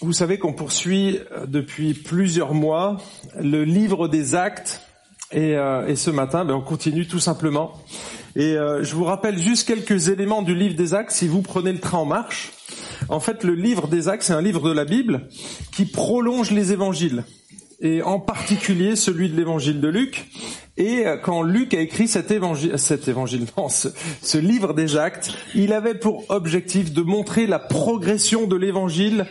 vous savez qu'on poursuit euh, depuis plusieurs mois le livre des actes et, euh, et ce matin, ben, on continue tout simplement. Et euh, je vous rappelle juste quelques éléments du livre des actes si vous prenez le train en marche. En fait, le livre des actes, c'est un livre de la Bible qui prolonge les évangiles et en particulier celui de l'évangile de Luc. Et quand Luc a écrit cet évangile, cet évangile, non, ce livre des actes, il avait pour objectif de montrer la progression de l'évangile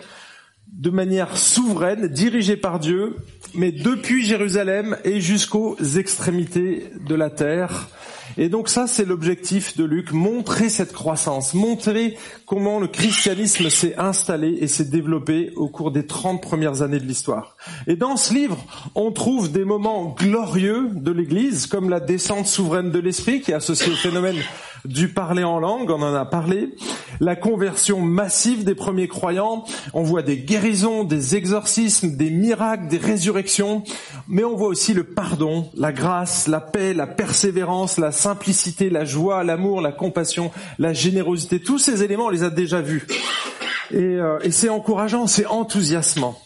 de manière souveraine, dirigée par Dieu, mais depuis Jérusalem et jusqu'aux extrémités de la terre. Et donc ça, c'est l'objectif de Luc, montrer cette croissance, montrer comment le christianisme s'est installé et s'est développé au cours des 30 premières années de l'histoire. Et dans ce livre, on trouve des moments glorieux de l'Église, comme la descente souveraine de l'Esprit, qui est associée au phénomène du parler en langue, on en a parlé, la conversion massive des premiers croyants, on voit des guérisons, des exorcismes, des miracles, des résurrections, mais on voit aussi le pardon, la grâce, la paix, la persévérance, la simplicité, la joie, l'amour, la compassion, la générosité, tous ces éléments, on les a déjà vus. Et, euh, c'est encourageant, c'est enthousiasmant.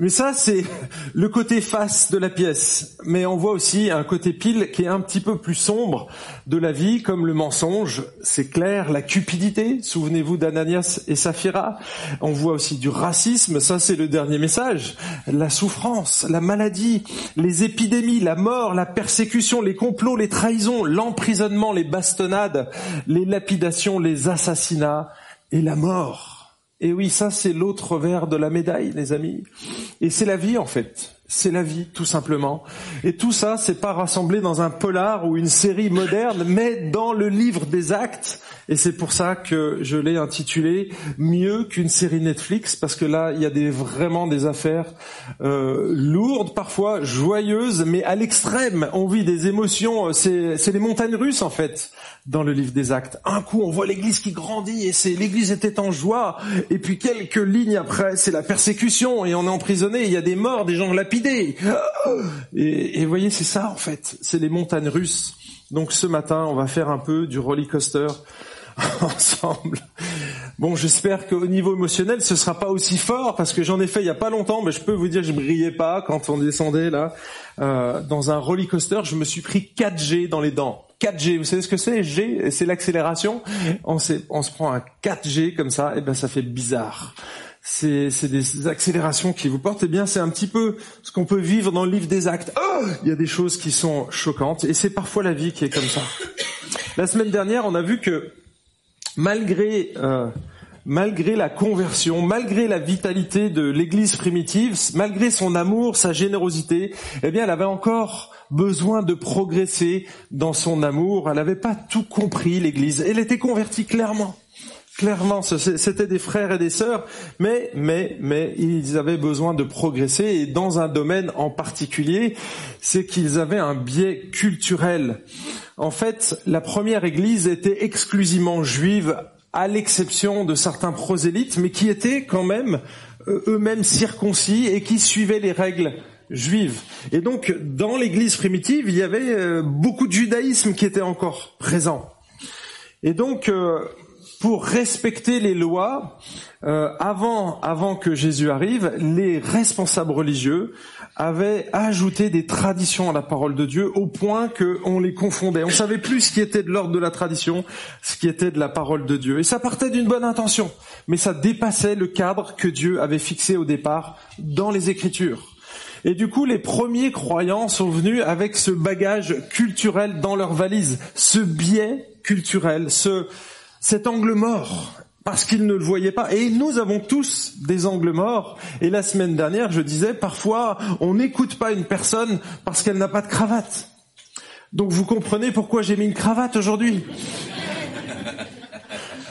Mais ça, c'est le côté face de la pièce. Mais on voit aussi un côté pile qui est un petit peu plus sombre de la vie, comme le mensonge, c'est clair, la cupidité, souvenez-vous d'Ananias et Saphira. On voit aussi du racisme, ça c'est le dernier message, la souffrance, la maladie, les épidémies, la mort, la persécution, les complots, les trahisons, l'emprisonnement, les bastonnades, les lapidations, les assassinats et la mort. Et oui, ça c'est l'autre verre de la médaille, les amis. Et c'est la vie en fait. C'est la vie, tout simplement. Et tout ça, c'est pas rassemblé dans un polar ou une série moderne, mais dans le livre des actes. Et c'est pour ça que je l'ai intitulé mieux qu'une série Netflix, parce que là, il y a des, vraiment des affaires euh, lourdes, parfois joyeuses, mais à l'extrême. On vit des émotions. C'est, c'est les montagnes russes en fait dans le livre des actes. Un coup, on voit l'Église qui grandit et c'est l'Église était en joie. Et puis quelques lignes après, c'est la persécution et on est emprisonné. Il y a des morts, des gens lapidés. Et, vous voyez, c'est ça en fait. C'est les montagnes russes. Donc ce matin, on va faire un peu du roller coaster ensemble. Bon, j'espère qu'au niveau émotionnel, ce sera pas aussi fort parce que j'en ai fait il y a pas longtemps, mais je peux vous dire que je brillais pas quand on descendait là euh, dans un roller coaster. Je me suis pris 4G dans les dents. 4G, vous savez ce que c'est G, c'est l'accélération. On, on se prend un 4G comme ça, et ben ça fait bizarre. C'est, des accélérations qui vous portent. Eh bien, c'est un petit peu ce qu'on peut vivre dans le livre des actes. Oh il y a des choses qui sont choquantes, et c'est parfois la vie qui est comme ça. La semaine dernière, on a vu que malgré euh, malgré la conversion, malgré la vitalité de l'Église primitive, malgré son amour, sa générosité, eh bien, elle avait encore besoin de progresser dans son amour. Elle n'avait pas tout compris, l'Église. Elle était convertie clairement. Clairement, c'était des frères et des sœurs, mais, mais, mais, ils avaient besoin de progresser et dans un domaine en particulier, c'est qu'ils avaient un biais culturel. En fait, la première église était exclusivement juive, à l'exception de certains prosélytes, mais qui étaient quand même euh, eux-mêmes circoncis et qui suivaient les règles juive. Et donc, dans l'Église primitive, il y avait euh, beaucoup de judaïsme qui était encore présent. Et donc, euh, pour respecter les lois, euh, avant, avant que Jésus arrive, les responsables religieux avaient ajouté des traditions à la parole de Dieu au point qu'on les confondait. On savait plus ce qui était de l'ordre de la tradition, ce qui était de la parole de Dieu. Et ça partait d'une bonne intention, mais ça dépassait le cadre que Dieu avait fixé au départ dans les Écritures. Et du coup, les premiers croyants sont venus avec ce bagage culturel dans leur valise, ce biais culturel, ce, cet angle mort, parce qu'ils ne le voyaient pas. Et nous avons tous des angles morts. Et la semaine dernière, je disais, parfois, on n'écoute pas une personne parce qu'elle n'a pas de cravate. Donc vous comprenez pourquoi j'ai mis une cravate aujourd'hui.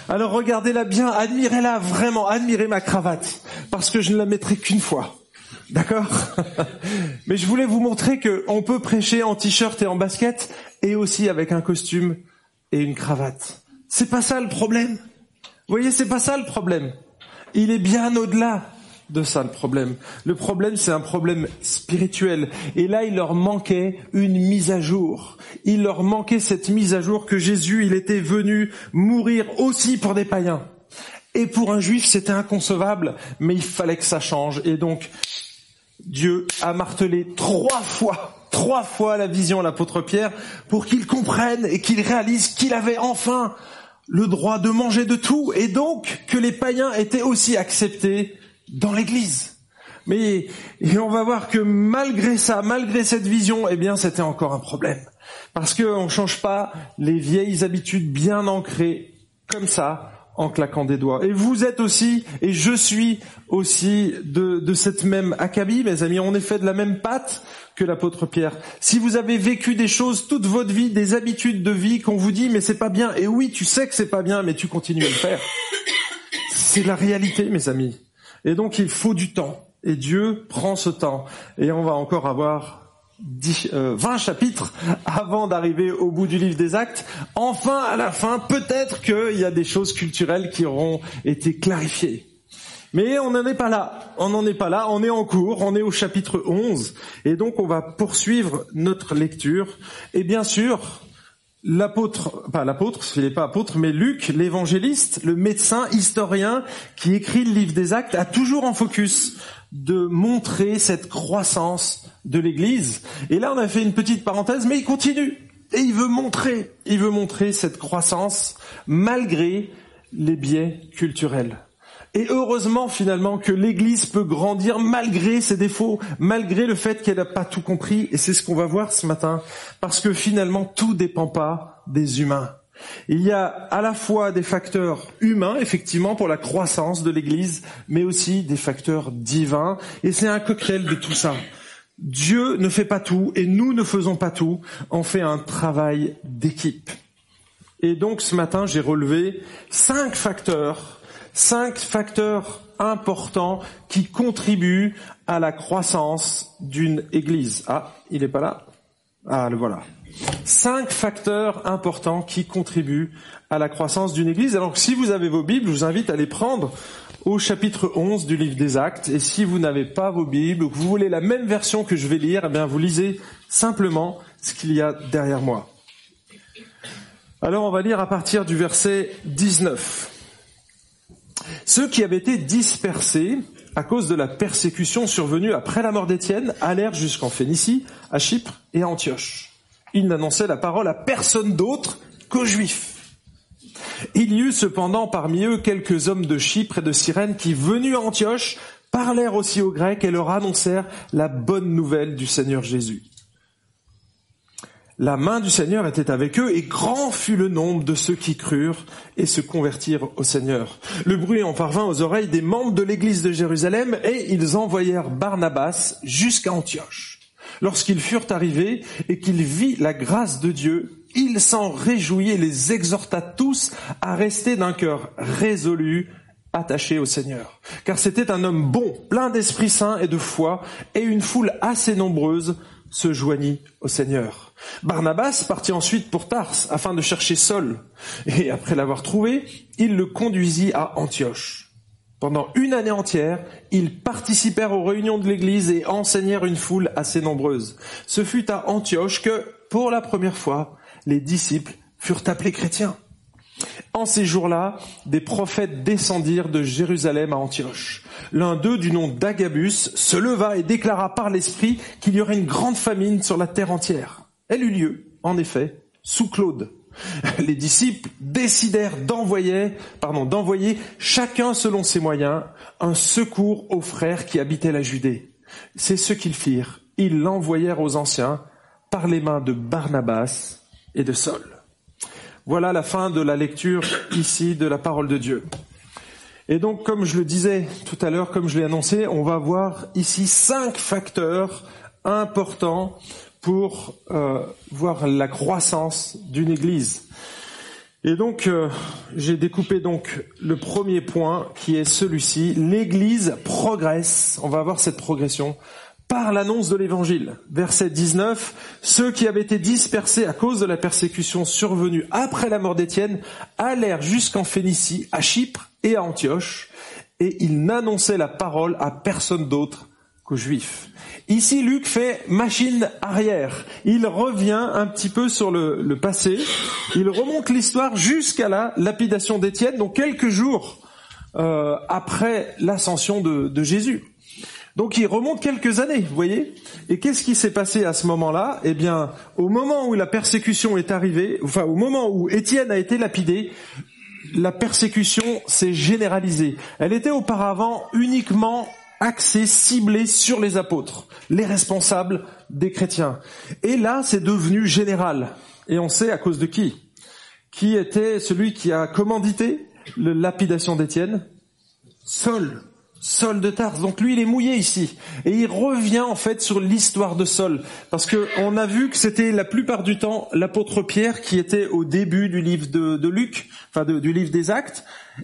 Alors regardez-la bien, admirez-la vraiment, admirez ma cravate, parce que je ne la mettrai qu'une fois. D'accord? Mais je voulais vous montrer qu'on peut prêcher en t-shirt et en basket et aussi avec un costume et une cravate. C'est pas ça le problème. Vous voyez, c'est pas ça le problème. Il est bien au-delà de ça le problème. Le problème, c'est un problème spirituel. Et là, il leur manquait une mise à jour. Il leur manquait cette mise à jour que Jésus, il était venu mourir aussi pour des païens Et pour un juif, c'était inconcevable, mais il fallait que ça change. Et donc, Dieu a martelé trois fois, trois fois la vision à l'apôtre Pierre pour qu'il comprenne et qu'il réalise qu'il avait enfin le droit de manger de tout et donc que les païens étaient aussi acceptés dans l'église. Mais et on va voir que malgré ça, malgré cette vision, eh bien, c'était encore un problème. Parce qu'on ne change pas les vieilles habitudes bien ancrées comme ça en claquant des doigts. Et vous êtes aussi, et je suis aussi de, de cette même acabit, mes amis, on est fait de la même pâte que l'apôtre Pierre. Si vous avez vécu des choses toute votre vie, des habitudes de vie qu'on vous dit mais c'est pas bien, et oui, tu sais que c'est pas bien, mais tu continues à le faire. C'est la réalité, mes amis. Et donc il faut du temps. Et Dieu prend ce temps. Et on va encore avoir 10, 20 euh, chapitres avant d'arriver au bout du livre des actes. Enfin, à la fin, peut-être qu'il y a des choses culturelles qui auront été clarifiées. Mais on n'en est pas là. On n'en est pas là. On est en cours. On est au chapitre 11. Et donc, on va poursuivre notre lecture. Et bien sûr, l'apôtre, pas l'apôtre, il n'est pas apôtre, mais Luc, l'évangéliste, le médecin historien qui écrit le livre des actes, a toujours en focus de montrer cette croissance de l'Église. Et là, on a fait une petite parenthèse, mais il continue. Et il veut montrer, il veut montrer cette croissance malgré les biais culturels. Et heureusement finalement que l'Église peut grandir malgré ses défauts, malgré le fait qu'elle n'a pas tout compris. Et c'est ce qu'on va voir ce matin, parce que finalement tout dépend pas des humains. Il y a à la fois des facteurs humains, effectivement, pour la croissance de l'Église, mais aussi des facteurs divins. Et c'est un cocktail de tout ça. Dieu ne fait pas tout et nous ne faisons pas tout. On fait un travail d'équipe. Et donc ce matin, j'ai relevé cinq facteurs, cinq facteurs importants qui contribuent à la croissance d'une Église. Ah, il n'est pas là? Ah, le voilà. Cinq facteurs importants qui contribuent à la croissance d'une Église. Alors si vous avez vos Bibles, je vous invite à les prendre au chapitre 11 du livre des Actes. Et si vous n'avez pas vos Bibles ou que vous voulez la même version que je vais lire, eh bien vous lisez simplement ce qu'il y a derrière moi. Alors on va lire à partir du verset 19. Ceux qui avaient été dispersés à cause de la persécution survenue après la mort d'Étienne allèrent jusqu'en Phénicie, à Chypre et à Antioche il n'annonçait la parole à personne d'autre qu'aux Juifs. Il y eut cependant parmi eux quelques hommes de Chypre et de Cyrène qui, venus à Antioche, parlèrent aussi aux Grecs et leur annoncèrent la bonne nouvelle du Seigneur Jésus. La main du Seigneur était avec eux et grand fut le nombre de ceux qui crurent et se convertirent au Seigneur. Le bruit en parvint aux oreilles des membres de l'église de Jérusalem et ils envoyèrent Barnabas jusqu'à Antioche. Lorsqu'ils furent arrivés et qu'il vit la grâce de Dieu, il s'en réjouit et les exhorta tous à rester d'un cœur résolu, attaché au Seigneur. Car c'était un homme bon, plein d'Esprit Saint et de foi, et une foule assez nombreuse se joignit au Seigneur. Barnabas partit ensuite pour Tars afin de chercher Saul, et après l'avoir trouvé, il le conduisit à Antioche. Pendant une année entière, ils participèrent aux réunions de l'Église et enseignèrent une foule assez nombreuse. Ce fut à Antioche que, pour la première fois, les disciples furent appelés chrétiens. En ces jours-là, des prophètes descendirent de Jérusalem à Antioche. L'un d'eux, du nom d'Agabus, se leva et déclara par l'Esprit qu'il y aurait une grande famine sur la terre entière. Elle eut lieu, en effet, sous Claude. les disciples décidèrent d'envoyer, pardon, d'envoyer chacun selon ses moyens un secours aux frères qui habitaient la Judée. C'est ce qu'ils firent. Ils l'envoyèrent aux anciens par les mains de Barnabas et de Saul. Voilà la fin de la lecture ici de la parole de Dieu. Et donc, comme je le disais tout à l'heure, comme je l'ai annoncé, on va voir ici cinq facteurs importants pour euh, voir la croissance d'une Église. Et donc, euh, j'ai découpé donc le premier point qui est celui-ci. L'Église progresse. On va voir cette progression par l'annonce de l'Évangile. Verset 19. Ceux qui avaient été dispersés à cause de la persécution survenue après la mort d'Étienne allèrent jusqu'en Phénicie, à Chypre et à Antioche, et ils n'annonçaient la parole à personne d'autre qu'aux Juifs. Ici, Luc fait machine arrière. Il revient un petit peu sur le, passé. Il remonte l'histoire jusqu'à la lapidation d'Étienne, donc quelques jours euh, après l'ascension de, de Jésus. Donc il remonte quelques années, vous voyez. Et qu'est-ce qui s'est passé à ce moment-là? Eh bien, au moment où la persécution est arrivée, enfin au moment où Étienne a été lapidé, la persécution s'est généralisée. Elle était auparavant uniquement axée, ciblée sur les apôtres, les responsables des chrétiens. Et là, c'est devenu général. Et on sait à cause de qui? Qui était celui qui a commandité la lapidation d'Étienne? Saul. Saul de Tarse. Donc lui, il est mouillé ici. Et il revient en fait sur l'histoire de Saul. Parce que on a vu que c'était la plupart du temps l'apôtre Pierre qui était au début du livre de, Luc, enfin du livre des Actes.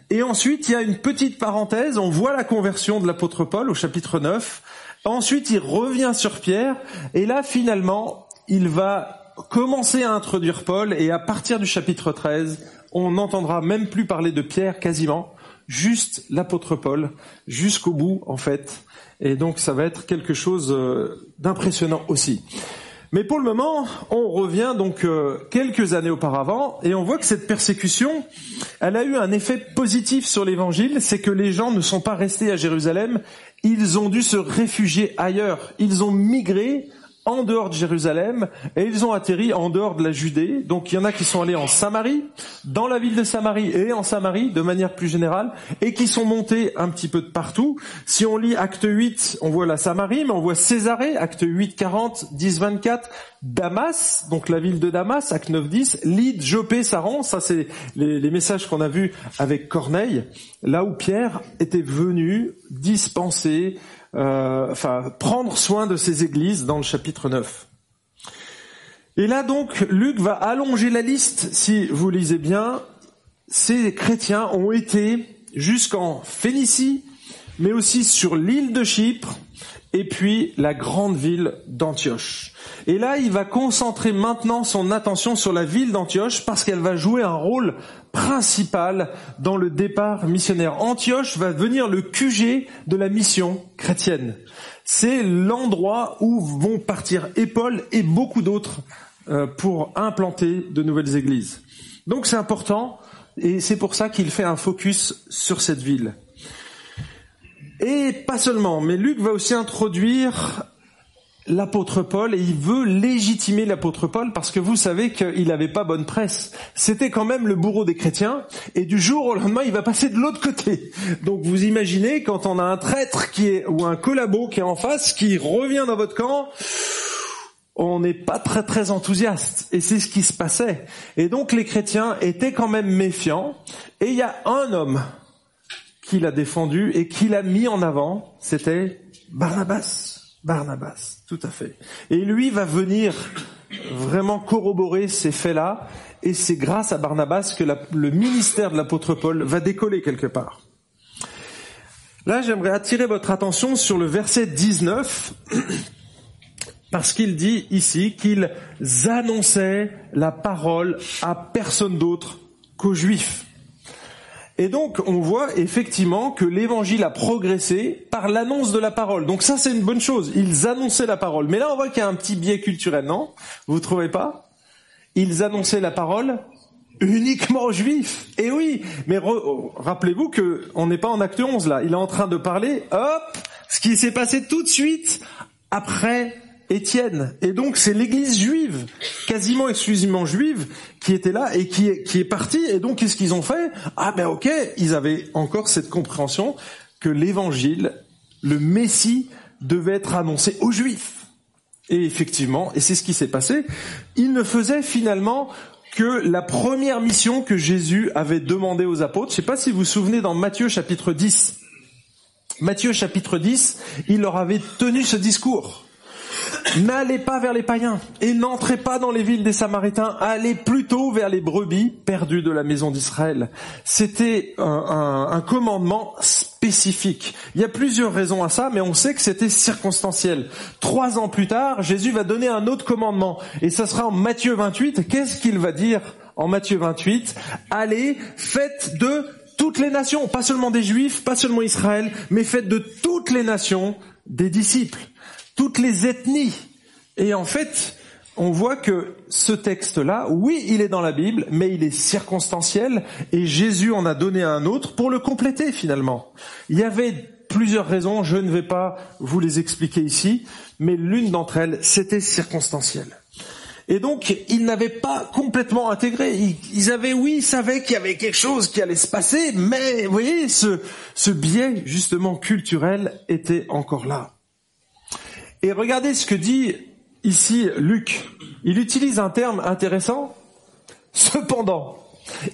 Et ensuite, il y a une petite parenthèse. On voit la conversion de l'apôtre Paul au chapitre 9. Ensuite, il revient sur Pierre. Et là, finalement, il va commencer à introduire Paul. Et à partir du chapitre 13, on n'entendra même plus parler de Pierre quasiment juste l'apôtre Paul jusqu'au bout en fait. Et donc ça va être quelque chose euh, d'impressionnant aussi. Mais pour le moment, on revient donc euh, quelques années auparavant et on voit que cette persécution, elle a eu un effet positif sur l'évangile, c'est que les gens ne sont pas restés à Jérusalem, ils ont dû se réfugier ailleurs, ils ont migré en dehors de Jérusalem et ils ont atterri en dehors de la Judée. Donc il y en a qui sont allés en Samarie, dans la ville de Samarie et en Samarie de manière plus générale et qui sont montés un petit peu de partout. Si on lit acte 8, on voit la Samarie, mais on voit Césarée, acte 8, 40, 10, 24, Damas, donc la ville de Damas, acte 9, 10, Lyd, Jopé, Saran, ça c'est les, les messages qu'on a vus avec Corneille, là où Pierre était venu dispenser euh, enfin prendre soin de ces églises dans le chapitre 9. Et là donc, Luc va allonger la liste, si vous lisez bien, ces chrétiens ont été jusqu'en Phénicie, mais aussi sur l'île de Chypre, et puis la grande ville d'Antioche. Et là, il va concentrer maintenant son attention sur la ville d'Antioche parce qu'elle va jouer un rôle principal dans le départ missionnaire. Antioche va devenir le QG de la mission chrétienne. C'est l'endroit où vont partir et Paul et beaucoup d'autres euh, pour implanter de nouvelles églises. Donc c'est important et c'est pour ça qu'il fait un focus sur cette ville. Et pas seulement, mais Luc va aussi introduire l'apôtre Paul et il veut légitimer l'apôtre Paul parce que vous savez qu'il n'avait pas bonne presse. C'était quand même le bourreau des chrétiens et du jour au lendemain il va passer de l'autre côté. Donc vous imaginez quand on a un traître qui est ou un collabo qui est en face qui revient dans votre camp, on n'est pas très très enthousiaste et c'est ce qui se passait. Et donc les chrétiens étaient quand même méfiants et il y a un homme qui l'a défendu et qui l'a mis en avant, c'était Barnabas. Barnabas, tout à fait. Et lui va venir vraiment corroborer ces faits-là, et c'est grâce à Barnabas que le ministère de l'apôtre Paul va décoller quelque part. Là, j'aimerais attirer votre attention sur le verset 19, parce qu'il dit ici qu'ils annonçaient la parole à personne d'autre qu'aux Juifs. Et donc, on voit effectivement que l'évangile a progressé par l'annonce de la parole. Donc ça, c'est une bonne chose. Ils annonçaient la parole. Mais là, on voit qu'il y a un petit biais culturel, non? Vous trouvez pas? Ils annonçaient la parole uniquement aux juifs. Et oui, mais rappelez-vous que on n'est pas en acte 11 là. Il est en train de parler, hop, ce qui s'est passé tout de suite après Étienne. Et donc c'est l'église juive, quasiment exclusivement juive, qui était là et qui est, qui est partie. Et donc qu'est-ce qu'ils ont fait? Ah ben ok, ils avaient encore cette compréhension que l'évangile, le Messie, devait être annoncé aux juifs. Et effectivement, et c'est ce qui s'est passé, ils ne faisaient finalement que la première mission que Jésus avait demandé aux apôtres. Je ne sais pas si vous vous souvenez dans Matthieu chapitre 10. Matthieu chapitre 10, il leur avait tenu ce discours. N'allez pas vers les païens et n'entrez pas dans les villes des Samaritains. Allez plutôt vers les brebis perdues de la maison d'Israël. C'était un, commandement spécifique. Il y a plusieurs raisons à ça, mais on sait que c'était circonstanciel. Trois ans plus tard, Jésus va donner un autre commandement et ça sera en Matthieu 28. Qu'est-ce qu'il va dire en Matthieu 28 Allez, faites de toutes les nations, pas seulement des Juifs, pas seulement Israël, mais faites de toutes les nations des disciples toutes les ethnies. Et en fait, on voit que ce texte-là, oui, il est dans la Bible, mais il est circonstanciel et Jésus en a donné un autre pour le compléter finalement. Il y avait plusieurs raisons, je ne vais pas vous les expliquer ici, mais l'une d'entre elles, c'était circonstanciel. Et donc, ils n'avaient pas complètement intégré. Ils, avaient, oui, ils savaient qu'il y avait quelque chose qui allait se passer, mais, vous voyez, ce, ce biais, justement, culturel était encore là. Et regardez ce que dit ici Luc. Il utilise un terme intéressant. Cependant,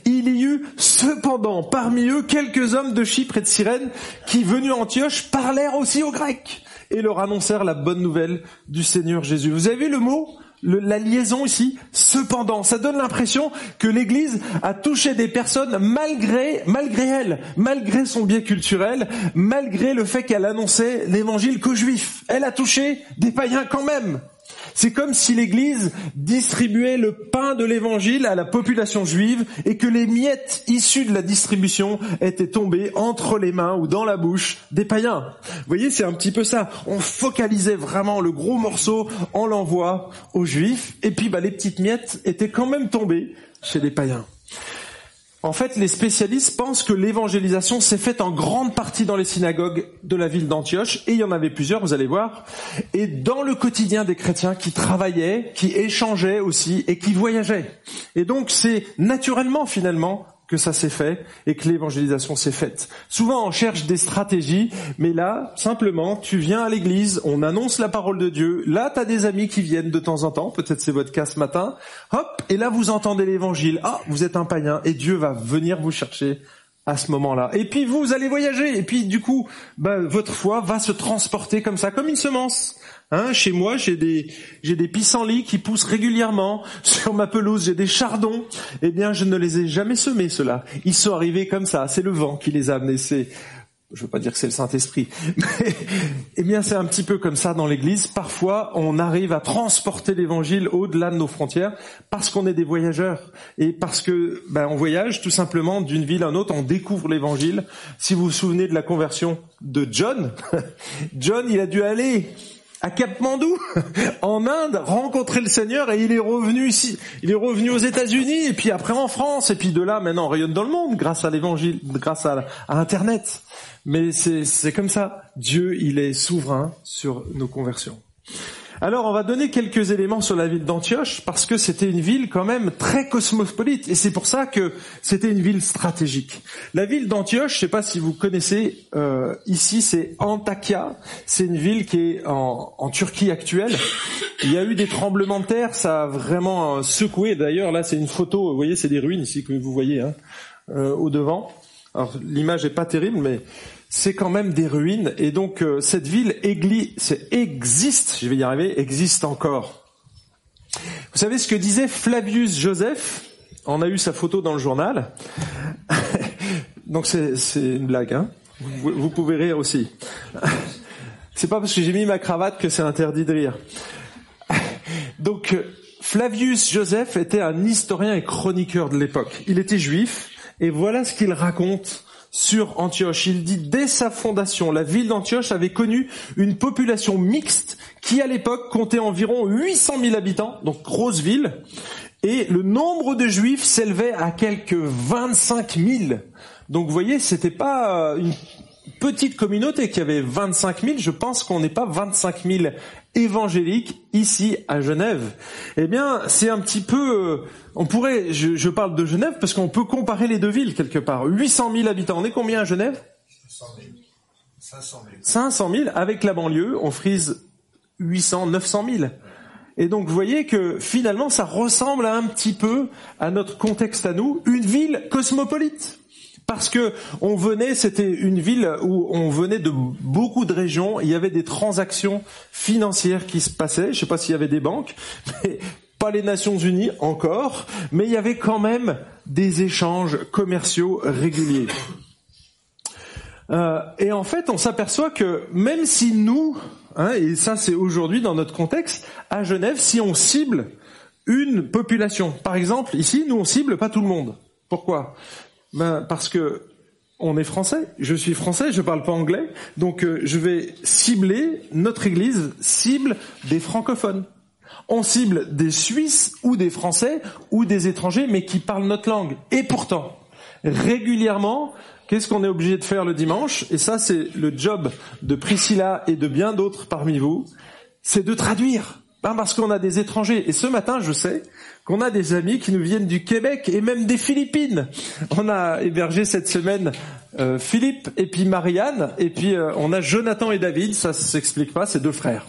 il y eut cependant parmi eux quelques hommes de Chypre et de Cyrène qui, venus Antioche, parlèrent aussi aux Grecs et leur annoncèrent la bonne nouvelle du Seigneur Jésus. Vous avez vu le mot la liaison ici, cependant, ça donne l'impression que l'Église a touché des personnes malgré, malgré elle, malgré son biais culturel, malgré le fait qu'elle annonçait l'évangile qu'aux Juifs. Elle a touché des païens quand même. C'est comme si l'Église distribuait le pain de l'Évangile à la population juive et que les miettes issues de la distribution étaient tombées entre les mains ou dans la bouche des païens. Vous voyez, c'est un petit peu ça. On focalisait vraiment le gros morceau, on l'envoie aux juifs et puis bah, les petites miettes étaient quand même tombées chez les païens. En fait, les spécialistes pensent que l'évangélisation s'est faite en grande partie dans les synagogues de la ville d'Antioche, et il y en avait plusieurs, vous allez voir, et dans le quotidien des chrétiens qui travaillaient, qui échangeaient aussi, et qui voyageaient. Et donc c'est naturellement finalement que ça s'est fait et que l'évangélisation s'est faite. Souvent on cherche des stratégies, mais là, simplement, tu viens à l'église, on annonce la parole de Dieu, là tu as des amis qui viennent de temps en temps, peut-être c'est votre cas ce matin, hop, et là vous entendez l'évangile, ah, vous êtes un païen, et Dieu va venir vous chercher à ce moment-là. Et puis vous allez voyager, et puis du coup, bah, votre foi va se transporter comme ça, comme une semence. Hein, chez moi, j'ai des j'ai des pissenlits qui poussent régulièrement sur ma pelouse. J'ai des chardons. Eh bien, je ne les ai jamais semés ceux-là. Ils sont arrivés comme ça. C'est le vent qui les a amenés. C'est je veux pas dire que c'est le Saint-Esprit, eh bien c'est un petit peu comme ça dans l'Église. Parfois, on arrive à transporter l'Évangile au-delà de nos frontières parce qu'on est des voyageurs et parce que ben, on voyage tout simplement d'une ville à une autre, on découvre l'Évangile. Si vous vous souvenez de la conversion de John, John, il a dû aller à Mandou, en Inde, rencontrer le Seigneur et il est revenu ici. Il est revenu aux États-Unis et puis après en France et puis de là maintenant on rayonne dans le monde grâce à l'évangile, grâce à, à Internet. Mais c'est comme ça. Dieu, il est souverain sur nos conversions. Alors on va donner quelques éléments sur la ville d'Antioche parce que c'était une ville quand même très cosmopolite et c'est pour ça que c'était une ville stratégique. La ville d'Antioche, je ne sais pas si vous connaissez, euh, ici c'est Antakya, c'est une ville qui est en, en, Turquie actuelle. Il y a eu des tremblements de terre, ça a vraiment euh, secoué. D'ailleurs là c'est une photo, vous voyez c'est des ruines ici que vous voyez hein, euh, au devant. Alors l'image est pas terrible mais c'est quand même des ruines. Et donc euh, cette ville existe, je vais y arriver, existe encore. Vous savez ce que disait Flavius Joseph? On a eu sa photo dans le journal. donc c'est une blague, hein vous, vous pouvez rire aussi. c'est pas parce que j'ai mis ma cravate que c'est interdit de rire. donc Flavius Joseph était un historien et chroniqueur de l'époque. Il était juif et voilà ce qu'il raconte sur Antioche. Il dit dès sa fondation, la ville d'Antioche avait connu une population mixte qui à l'époque comptait environ 800 000 habitants, donc grosse ville, et le nombre de juifs s'élevait à quelques 25 000. Donc vous voyez, c'était pas une petite communauté qui avait 25 000. Je pense qu'on n'est pas 25 000 évangéliques ici à Genève. Eh bien, c'est un petit peu, euh, on pourrait, je, je, parle de Genève parce qu'on peut comparer les deux villes quelque part. 800 000 habitants, on est combien à Genève? 500 000. 500 000. avec la banlieue, on frise 800, 900 000. Et donc vous voyez que finalement ça ressemble un petit peu à notre contexte à nous, une ville cosmopolite parce que on venait, c'était une ville où on venait de beaucoup de régions, il y avait des transactions financières qui se passaient, je ne sais pas s'il y avait des banques, mais pas les Nations Unies encore, mais il y avait quand même des échanges commerciaux réguliers. Euh, et en fait, on s'aperçoit que même si nous, hein, et ça c'est aujourd'hui dans notre contexte, à Genève, si on cible une population, par exemple, ici, nous on cible pas tout le monde. Pourquoi? Ben, Parce que on est français, je suis français, je parle pas anglais, donc euh, je vais cibler, notre église cible des francophones. On cible des Suisses ou des Français ou des étrangers, mais qui parlent notre langue. Et pourtant, régulièrement, qu'est-ce qu'on est obligé de faire le dimanche? Et ça, c'est le job de Priscilla et de bien d'autres parmi vous, c'est de traduire. Ben, parce qu'on a des étrangers. Et ce matin, je sais qu'on a des amis qui nous viennent du Québec et même des Philippines. On a hébergé cette semaine euh, Philippe et puis Marianne, et puis euh, on a Jonathan et David, ça s'explique pas, c'est deux frères,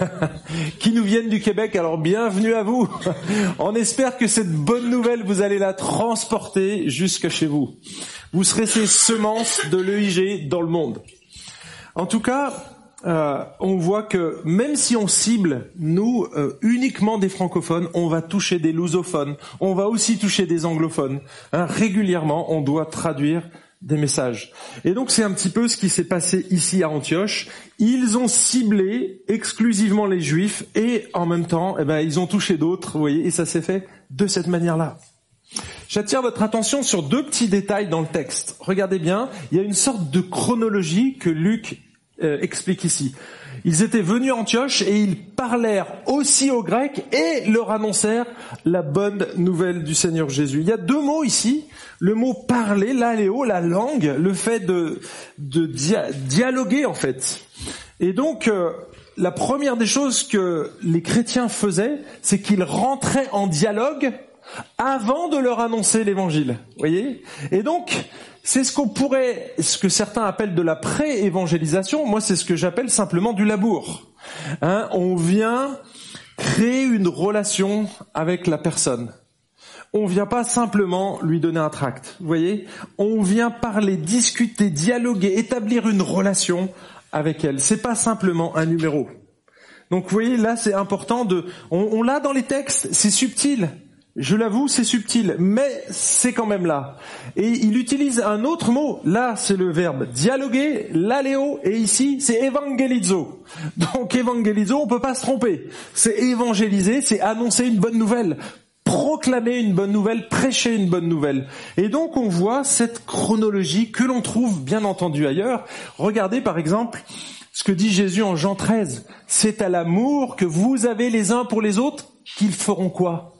qui nous viennent du Québec. Alors bienvenue à vous. on espère que cette bonne nouvelle, vous allez la transporter jusque chez vous. Vous serez ces semences de l'EIG dans le monde. En tout cas, euh, on voit que même si on cible, nous, uniquement des francophones, on va toucher des lusophones, on va aussi toucher des anglophones. Hein, régulièrement, on doit traduire des messages. Et donc c'est un petit peu ce qui s'est passé ici à Antioche. Ils ont ciblé exclusivement les juifs et en même temps, eh ben, ils ont touché d'autres, vous voyez, et ça s'est fait de cette manière-là. J'attire votre attention sur deux petits détails dans le texte. Regardez bien, il y a une sorte de chronologie que Luc euh, explique ici. Ils étaient venus à Antioche et ils parlèrent aussi aux Grecs et leur annoncèrent la bonne nouvelle du Seigneur Jésus. Il y a deux mots ici. Le mot parler, l'aléo, la langue, le fait de, de dialoguer en fait. Et donc, euh, la première des choses que les chrétiens faisaient, c'est qu'ils rentraient en dialogue avant de leur annoncer l'évangile. Voyez? Et donc, c'est ce qu'on pourrait, ce que certains appellent de la pré-évangélisation. Moi, c'est ce que j'appelle simplement du labour. Hein, on vient créer une relation avec la personne. On vient pas simplement lui donner un tract. Vous voyez On vient parler, discuter, dialoguer, établir une relation avec elle. C'est pas simplement un numéro. Donc vous voyez, là c'est important de... on l'a dans les textes, c'est subtil. Je l'avoue, c'est subtil, mais c'est quand même là. Et il utilise un autre mot. Là, c'est le verbe dialoguer, l'aléo, et ici, c'est évangélizo. Donc évangélizo, on peut pas se tromper. C'est évangéliser, c'est annoncer une bonne nouvelle, proclamer une bonne nouvelle, prêcher une bonne nouvelle. Et donc on voit cette chronologie que l'on trouve bien entendu ailleurs. Regardez par exemple ce que dit Jésus en Jean 13. C'est à l'amour que vous avez les uns pour les autres qu'ils feront quoi?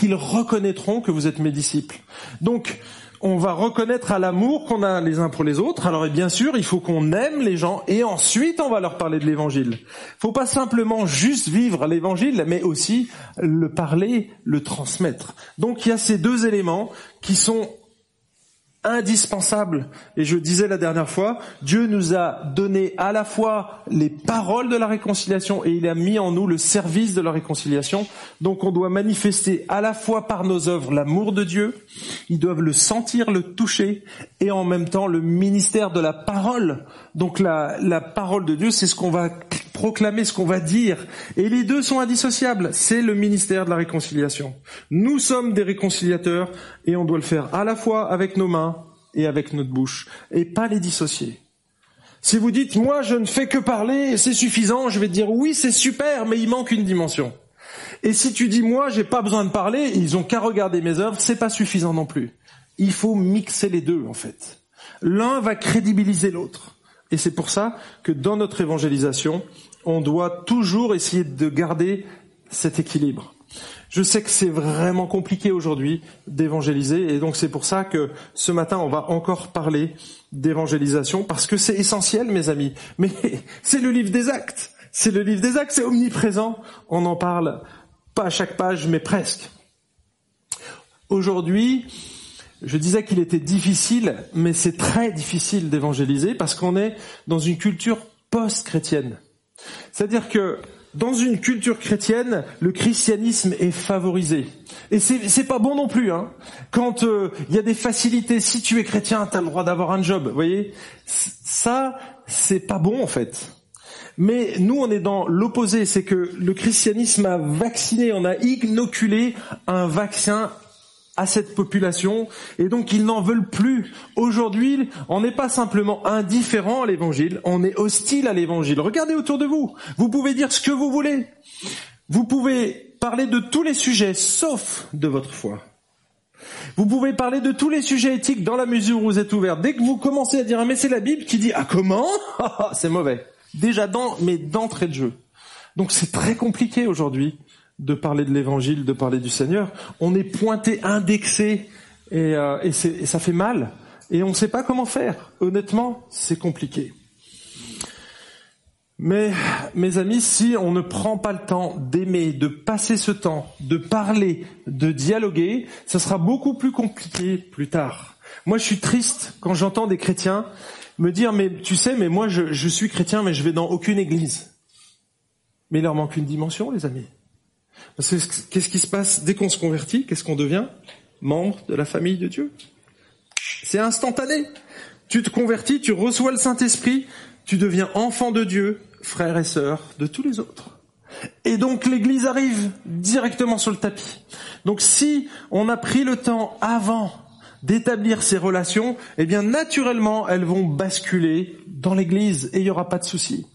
Qu'ils reconnaîtront que vous êtes mes disciples. Donc, on va reconnaître à l'amour qu'on a les uns pour les autres. Alors, et bien sûr, il faut qu'on aime les gens et ensuite on va leur parler de l'évangile. Faut pas simplement juste vivre l'évangile, mais aussi le parler, le transmettre. Donc, il y a ces deux éléments qui sont indispensable. Et je disais la dernière fois, Dieu nous a donné à la fois les paroles de la réconciliation et il a mis en nous le service de la réconciliation. Donc on doit manifester à la fois par nos œuvres l'amour de Dieu, ils doivent le sentir, le toucher, et en même temps le ministère de la parole. Donc la, la parole de Dieu, c'est ce qu'on va proclamer, ce qu'on va dire. Et les deux sont indissociables. C'est le ministère de la réconciliation. Nous sommes des réconciliateurs et on doit le faire à la fois avec nos mains et avec notre bouche et pas les dissocier. Si vous dites moi je ne fais que parler et c'est suffisant, je vais dire oui c'est super mais il manque une dimension. Et si tu dis moi j'ai pas besoin de parler, ils ont qu'à regarder mes œuvres, c'est pas suffisant non plus. Il faut mixer les deux en fait. L'un va crédibiliser l'autre. Et c'est pour ça que dans notre évangélisation, on doit toujours essayer de garder cet équilibre. Je sais que c'est vraiment compliqué aujourd'hui d'évangéliser et donc c'est pour ça que ce matin on va encore parler d'évangélisation parce que c'est essentiel mes amis. Mais c'est le livre des actes. C'est le livre des actes, c'est omniprésent. On en parle pas à chaque page mais presque. Aujourd'hui, je disais qu'il était difficile, mais c'est très difficile d'évangéliser parce qu'on est dans une culture post-chrétienne. C'est-à-dire que dans une culture chrétienne, le christianisme est favorisé. Et c'est pas bon non plus. Hein. Quand euh, il y a des facilités, si tu es chrétien, tu as le droit d'avoir un job. Vous voyez, ça, c'est pas bon en fait. Mais nous, on est dans l'opposé, c'est que le christianisme a vacciné, on a inoculé un vaccin à cette population et donc ils n'en veulent plus. Aujourd'hui, on n'est pas simplement indifférent à l'évangile, on est hostile à l'évangile. Regardez autour de vous. Vous pouvez dire ce que vous voulez. Vous pouvez parler de tous les sujets sauf de votre foi. Vous pouvez parler de tous les sujets éthiques dans la mesure où vous êtes ouvert. Dès que vous commencez à dire ah, mais c'est la Bible qui dit ah comment? C'est mauvais. Déjà dans mais d'entrée de jeu. Donc c'est très compliqué aujourd'hui de parler de l'évangile, de parler du Seigneur. On est pointé, indexé, et, euh, et, ça fait mal. Et on ne sait pas comment faire. Honnêtement, c'est compliqué. Mais, mes amis, si on ne prend pas le temps d'aimer, de passer ce temps, de parler, de dialoguer, ça sera beaucoup plus compliqué plus tard. Moi, je suis triste quand j'entends des chrétiens me dire, mais tu sais, mais moi, je, je suis chrétien, mais je vais dans aucune église. Mais il leur manque une dimension, les amis. Parce que qu'est-ce qui se passe dès qu'on se convertit? Qu'est-ce qu'on devient? Membre de la famille de Dieu. C'est instantané. Tu te convertis, tu reçois le Saint-Esprit, tu deviens enfant de Dieu, frères et sœurs de tous les autres. Et donc l'Église arrive directement sur le tapis. Donc si on a pris le temps avant d'établir ces relations, eh bien naturellement elles vont basculer dans l'Église et il n'y aura pas de souci.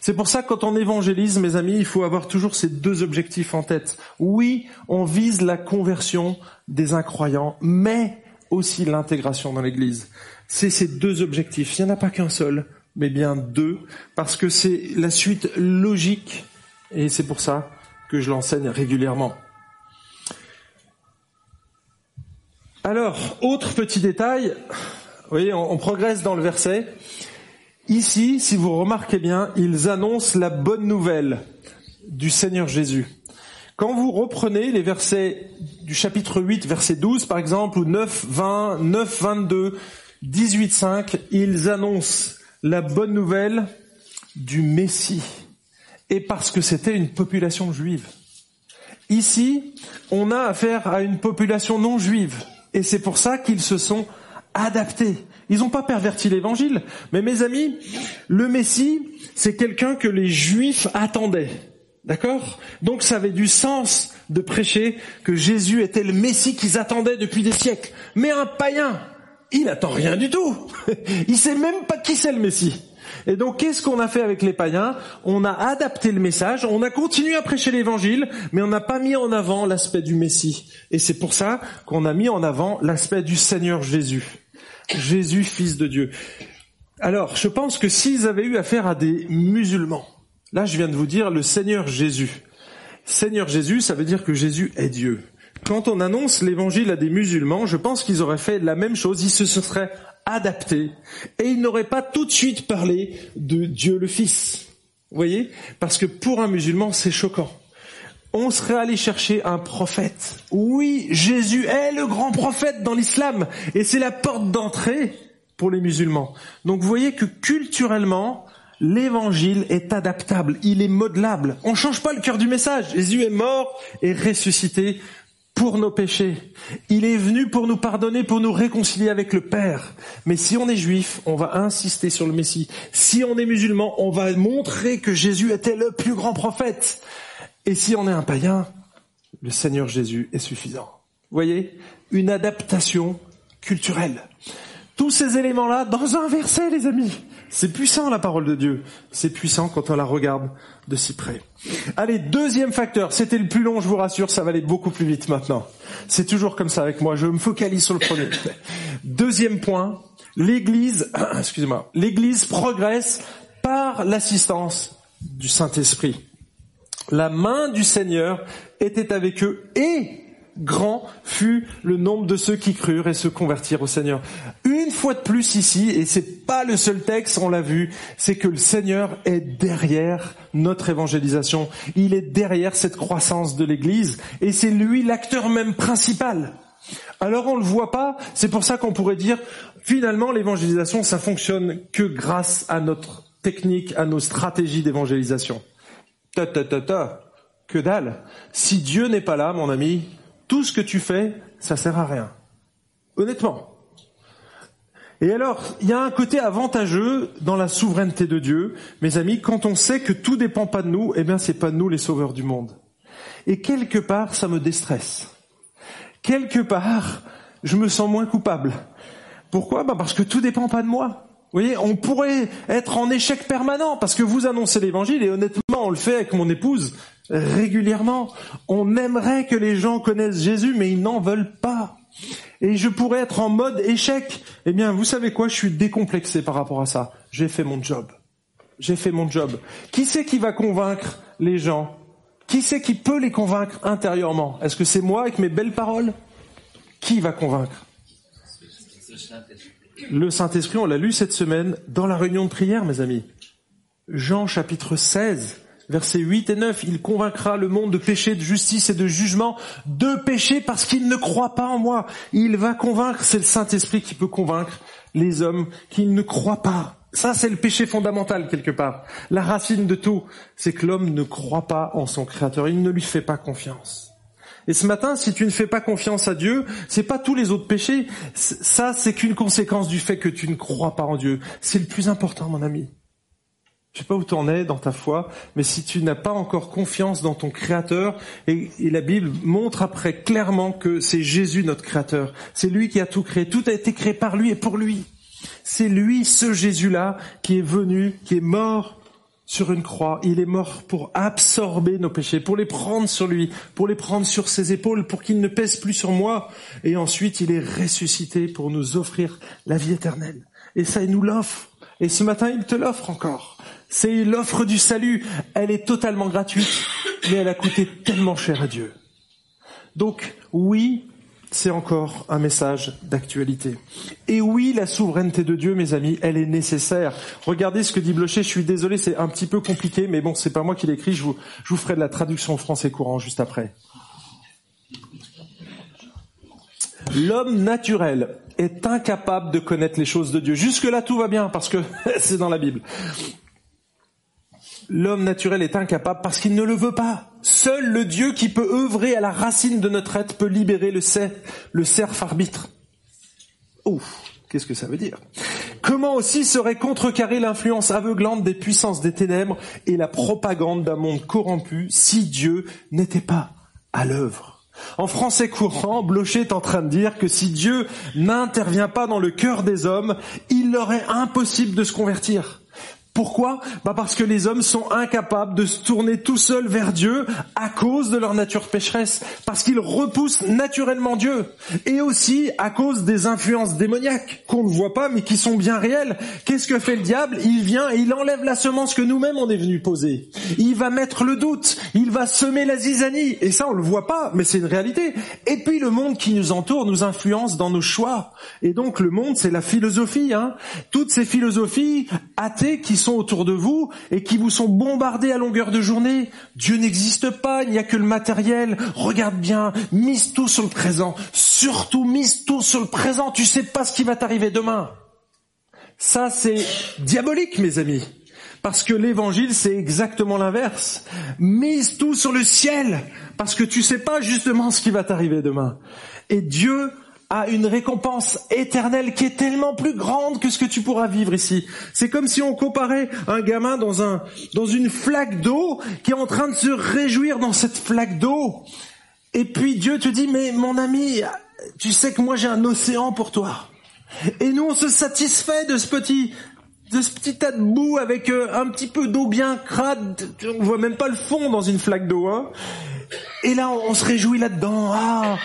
C'est pour ça que quand on évangélise, mes amis, il faut avoir toujours ces deux objectifs en tête. Oui, on vise la conversion des incroyants, mais aussi l'intégration dans l'Église. C'est ces deux objectifs. Il n'y en a pas qu'un seul mais bien deux, parce que c'est la suite logique, et c'est pour ça que je l'enseigne régulièrement. Alors, autre petit détail, vous voyez, on, progresse dans le verset. Ici, si vous remarquez bien, ils annoncent la bonne nouvelle du Seigneur Jésus. Quand vous reprenez les versets du chapitre 8, verset 12 par exemple, ou 9, 20, 9, 22, 18, 5, ils annoncent la bonne nouvelle du Messie, et parce que c'était une population juive. Ici, on a affaire à une population non juive, et c'est pour ça qu'ils se sont adaptés. Ils n'ont pas perverti l'évangile, mais mes amis, le Messie, c'est quelqu'un que les Juifs attendaient. D'accord? Donc ça avait du sens de prêcher que Jésus était le Messie qu'ils attendaient depuis des siècles. Mais un païen, il attend rien du tout. il sait même pas qui c'est le Messie. Et donc, qu'est-ce qu'on a fait avec les païens? On a adapté le message, on a continué à prêcher l'évangile, mais on n'a pas mis en avant l'aspect du Messie. Et c'est pour ça qu'on a mis en avant l'aspect du Seigneur Jésus. Jésus, fils de Dieu. Alors, je pense que s'ils avaient eu affaire à des musulmans, là je viens de vous dire le Seigneur Jésus. Seigneur Jésus, ça veut dire que Jésus est Dieu quand on annonce l'évangile à des musulmans, je pense qu'ils auraient fait la même chose, ils se seraient adaptés et ils n'auraient pas tout de suite parlé de Dieu le Fils. Vous voyez? Parce que pour un musulman, c'est choquant. On serait allé chercher un prophète. Oui, Jésus est le grand prophète dans l'islam et c'est la porte d'entrée pour les musulmans. Donc vous voyez que culturellement, l'évangile est adaptable, il est modelable. On ne change pas le cœur du message. Jésus est mort et ressuscité pour nos péchés. Il est venu pour nous pardonner, pour nous réconcilier avec le Père. Mais si on est juif, on va insister sur le Messie. Si on est musulman, on va montrer que Jésus était le plus grand prophète. Et si on est un païen, le Seigneur Jésus est suffisant. Vous voyez? Une adaptation culturelle. Tous ces éléments-là dans un verset, les amis. C'est puissant la parole de Dieu. C'est puissant quand on la regarde de si près. Allez, deuxième facteur. C'était le plus long, je vous rassure, ça va aller beaucoup plus vite maintenant. C'est toujours comme ça avec moi. Je me focalise sur le premier. Deuxième point. L'église, excusez-moi, l'église progresse par l'assistance du Saint-Esprit. La main du Seigneur était avec eux et grand fut le nombre de ceux qui crurent et se convertirent au Seigneur. Une fois de plus ici, et c'est pas le seul texte, on l'a vu, c'est que le Seigneur est derrière notre évangélisation. Il est derrière cette croissance de l'Église, et c'est lui l'acteur même principal. Alors on le voit pas, c'est pour ça qu'on pourrait dire, finalement l'évangélisation, ça fonctionne que grâce à notre technique, à nos stratégies d'évangélisation. Ta ta ta ta, que dalle. Si Dieu n'est pas là, mon ami, tout ce que tu fais, ça sert à rien. Honnêtement. Et alors, il y a un côté avantageux dans la souveraineté de Dieu, mes amis, quand on sait que tout dépend pas de nous, eh bien, c'est pas nous les sauveurs du monde. Et quelque part, ça me déstresse. Quelque part, je me sens moins coupable. Pourquoi? Bah Parce que tout dépend pas de moi. Vous voyez, on pourrait être en échec permanent parce que vous annoncez l'évangile et honnêtement, on le fait avec mon épouse régulièrement. On aimerait que les gens connaissent Jésus, mais ils n'en veulent pas. Et je pourrais être en mode échec. Eh bien, vous savez quoi? Je suis décomplexé par rapport à ça. J'ai fait mon job. J'ai fait mon job. Qui c'est qui va convaincre les gens? Qui c'est qui peut les convaincre intérieurement? Est-ce que c'est moi avec mes belles paroles? Qui va convaincre? Le Saint-Esprit, on l'a lu cette semaine dans la réunion de prière, mes amis. Jean chapitre 16, versets 8 et 9, il convaincra le monde de péché, de justice et de jugement, de péché parce qu'il ne croit pas en moi. Il va convaincre, c'est le Saint-Esprit qui peut convaincre les hommes qui ne croient pas. Ça, c'est le péché fondamental quelque part. La racine de tout, c'est que l'homme ne croit pas en son Créateur. Il ne lui fait pas confiance. Et ce matin, si tu ne fais pas confiance à Dieu, c'est pas tous les autres péchés. Ça, c'est qu'une conséquence du fait que tu ne crois pas en Dieu. C'est le plus important, mon ami. Je sais pas où tu en es dans ta foi, mais si tu n'as pas encore confiance dans ton Créateur, et, et, la Bible montre après clairement que c'est Jésus notre Créateur, c'est lui qui a tout créé, tout a été créé par lui et pour lui. C'est lui, ce Jésus-là, qui est venu, qui est mort sur une croix. Il est mort pour absorber nos péchés, pour les prendre sur lui, pour les prendre sur ses épaules, pour qu'ils ne pèsent plus sur moi. Et ensuite, il est ressuscité pour nous offrir la vie éternelle. Et ça, il nous l'offre. Et ce matin, il te l'offre encore. C'est l'offre du salut. Elle est totalement gratuite, mais elle a coûté tellement cher à Dieu. Donc, oui, c'est encore un message d'actualité. Et oui, la souveraineté de Dieu, mes amis, elle est nécessaire. Regardez ce que dit Blocher. Je suis désolé, c'est un petit peu compliqué, mais bon, c'est pas moi qui l'écris. Je vous, je vous ferai de la traduction français courant juste après. L'homme naturel est incapable de connaître les choses de Dieu. Jusque là, tout va bien parce que c'est dans la Bible l'homme naturel est incapable parce qu'il ne le veut pas. Seul le Dieu qui peut œuvrer à la racine de notre être peut libérer le, cerf, arbitre. Ouf, qu'est-ce que ça veut dire? Comment aussi serait contrecarrée l'influence aveuglante des puissances des ténèbres et la propagande d'un monde corrompu si Dieu n'était pas à l'œuvre? En français courant, Blocher est en train de dire que si Dieu n'intervient pas dans le cœur des hommes, il leur est impossible de se convertir. Pourquoi? Bah Parce que les hommes sont incapables de se tourner tout seuls vers Dieu à cause de leur nature pécheresse, parce qu'ils repoussent naturellement Dieu, et aussi à cause des influences démoniaques qu'on ne voit pas mais qui sont bien réelles. Qu'est-ce que fait le diable? Il vient et il enlève la semence que nous-mêmes on est venu poser. Il va mettre le doute, il va semer la zizanie, et ça on le voit pas, mais c'est une réalité. Et puis le monde qui nous entoure nous influence dans nos choix, et donc le monde c'est la philosophie, hein. toutes ces philosophies athées qui sont autour de vous et qui vous sont bombardés à longueur de journée. Dieu n'existe pas, il n'y a que le matériel. Regarde bien, mise tout sur le présent. Surtout mise tout sur le présent. Tu sais pas ce qui va t'arriver demain. Ça, c'est diabolique, mes amis. Parce que l'évangile, c'est exactement l'inverse. Mise tout sur le ciel. Parce que tu sais pas justement ce qui va t'arriver demain. Et Dieu a une récompense éternelle qui est tellement plus grande que ce que tu pourras vivre ici. C'est comme si on comparait un gamin dans un, dans une flaque d'eau qui est en train de se réjouir dans cette flaque d'eau. Et puis Dieu te dit, mais mon ami, tu sais que moi j'ai un océan pour toi. Et nous on se satisfait de ce petit, de ce petit tas de boue avec euh, un petit peu d'eau bien crade. On voit même pas le fond dans une flaque d'eau, hein. Et là, on se réjouit là-dedans. Ah,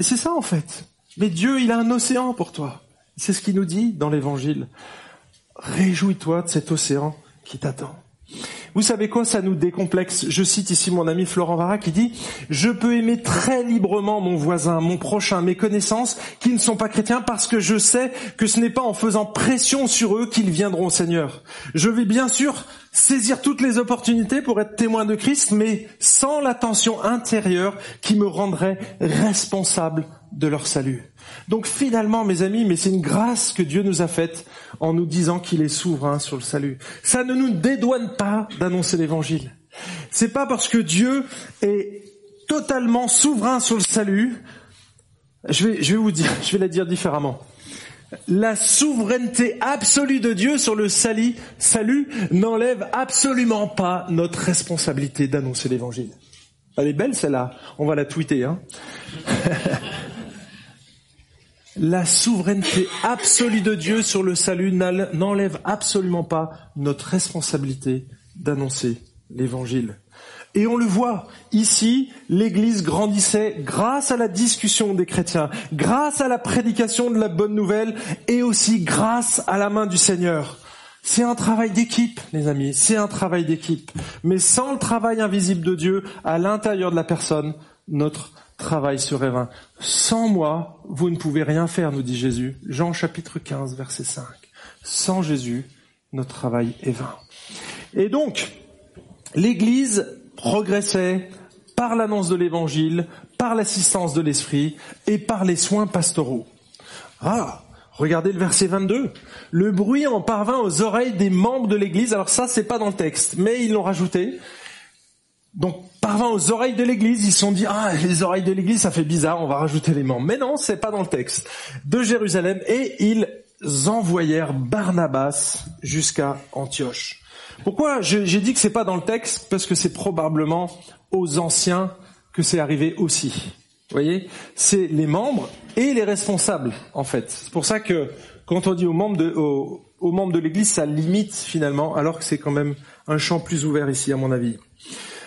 c'est ça en fait. Mais Dieu, il a un océan pour toi. C'est ce qu'il nous dit dans l'évangile. Réjouis-toi de cet océan qui t'attend. Vous savez quoi, ça nous décomplexe. Je cite ici mon ami Florent Vara qui dit, je peux aimer très librement mon voisin, mon prochain, mes connaissances qui ne sont pas chrétiens parce que je sais que ce n'est pas en faisant pression sur eux qu'ils viendront au Seigneur. Je vais bien sûr saisir toutes les opportunités pour être témoin de Christ, mais sans l'attention intérieure qui me rendrait responsable de leur salut. Donc finalement, mes amis, mais c'est une grâce que Dieu nous a faite en nous disant qu'il est souverain sur le salut. Ça ne nous dédouane pas d'annoncer l'évangile. C'est pas parce que Dieu est totalement souverain sur le salut. Je vais, je vais vous dire, je vais la dire différemment. La souveraineté absolue de Dieu sur le salut, salut n'enlève absolument pas notre responsabilité d'annoncer l'évangile. Elle est belle celle-là. On va la tweeter, hein. la souveraineté absolue de Dieu sur le salut n'enlève absolument pas notre responsabilité d'annoncer l'évangile. Et on le voit, ici, l'Église grandissait grâce à la discussion des chrétiens, grâce à la prédication de la bonne nouvelle et aussi grâce à la main du Seigneur. C'est un travail d'équipe, les amis, c'est un travail d'équipe. Mais sans le travail invisible de Dieu à l'intérieur de la personne, notre travail serait vain. Sans moi, vous ne pouvez rien faire, nous dit Jésus. Jean chapitre 15, verset 5. Sans Jésus, notre travail est vain. Et donc, l'Église progressait par l'annonce de l'Évangile, par l'assistance de l'Esprit et par les soins pastoraux. Ah, regardez le verset 22. Le bruit en parvint aux oreilles des membres de l'Église. Alors ça, c'est pas dans le texte, mais ils l'ont rajouté. Donc, parvint aux oreilles de l'Église, ils se sont dit, ah, les oreilles de l'Église, ça fait bizarre, on va rajouter les membres. Mais non, c'est pas dans le texte. De Jérusalem, et ils envoyèrent Barnabas jusqu'à Antioche. Pourquoi j'ai dit que c'est pas dans le texte? Parce que c'est probablement aux anciens que c'est arrivé aussi. Vous voyez? C'est les membres et les responsables, en fait. C'est pour ça que quand on dit aux membres de, aux, aux membres de l'Église, ça limite finalement, alors que c'est quand même un champ plus ouvert ici, à mon avis.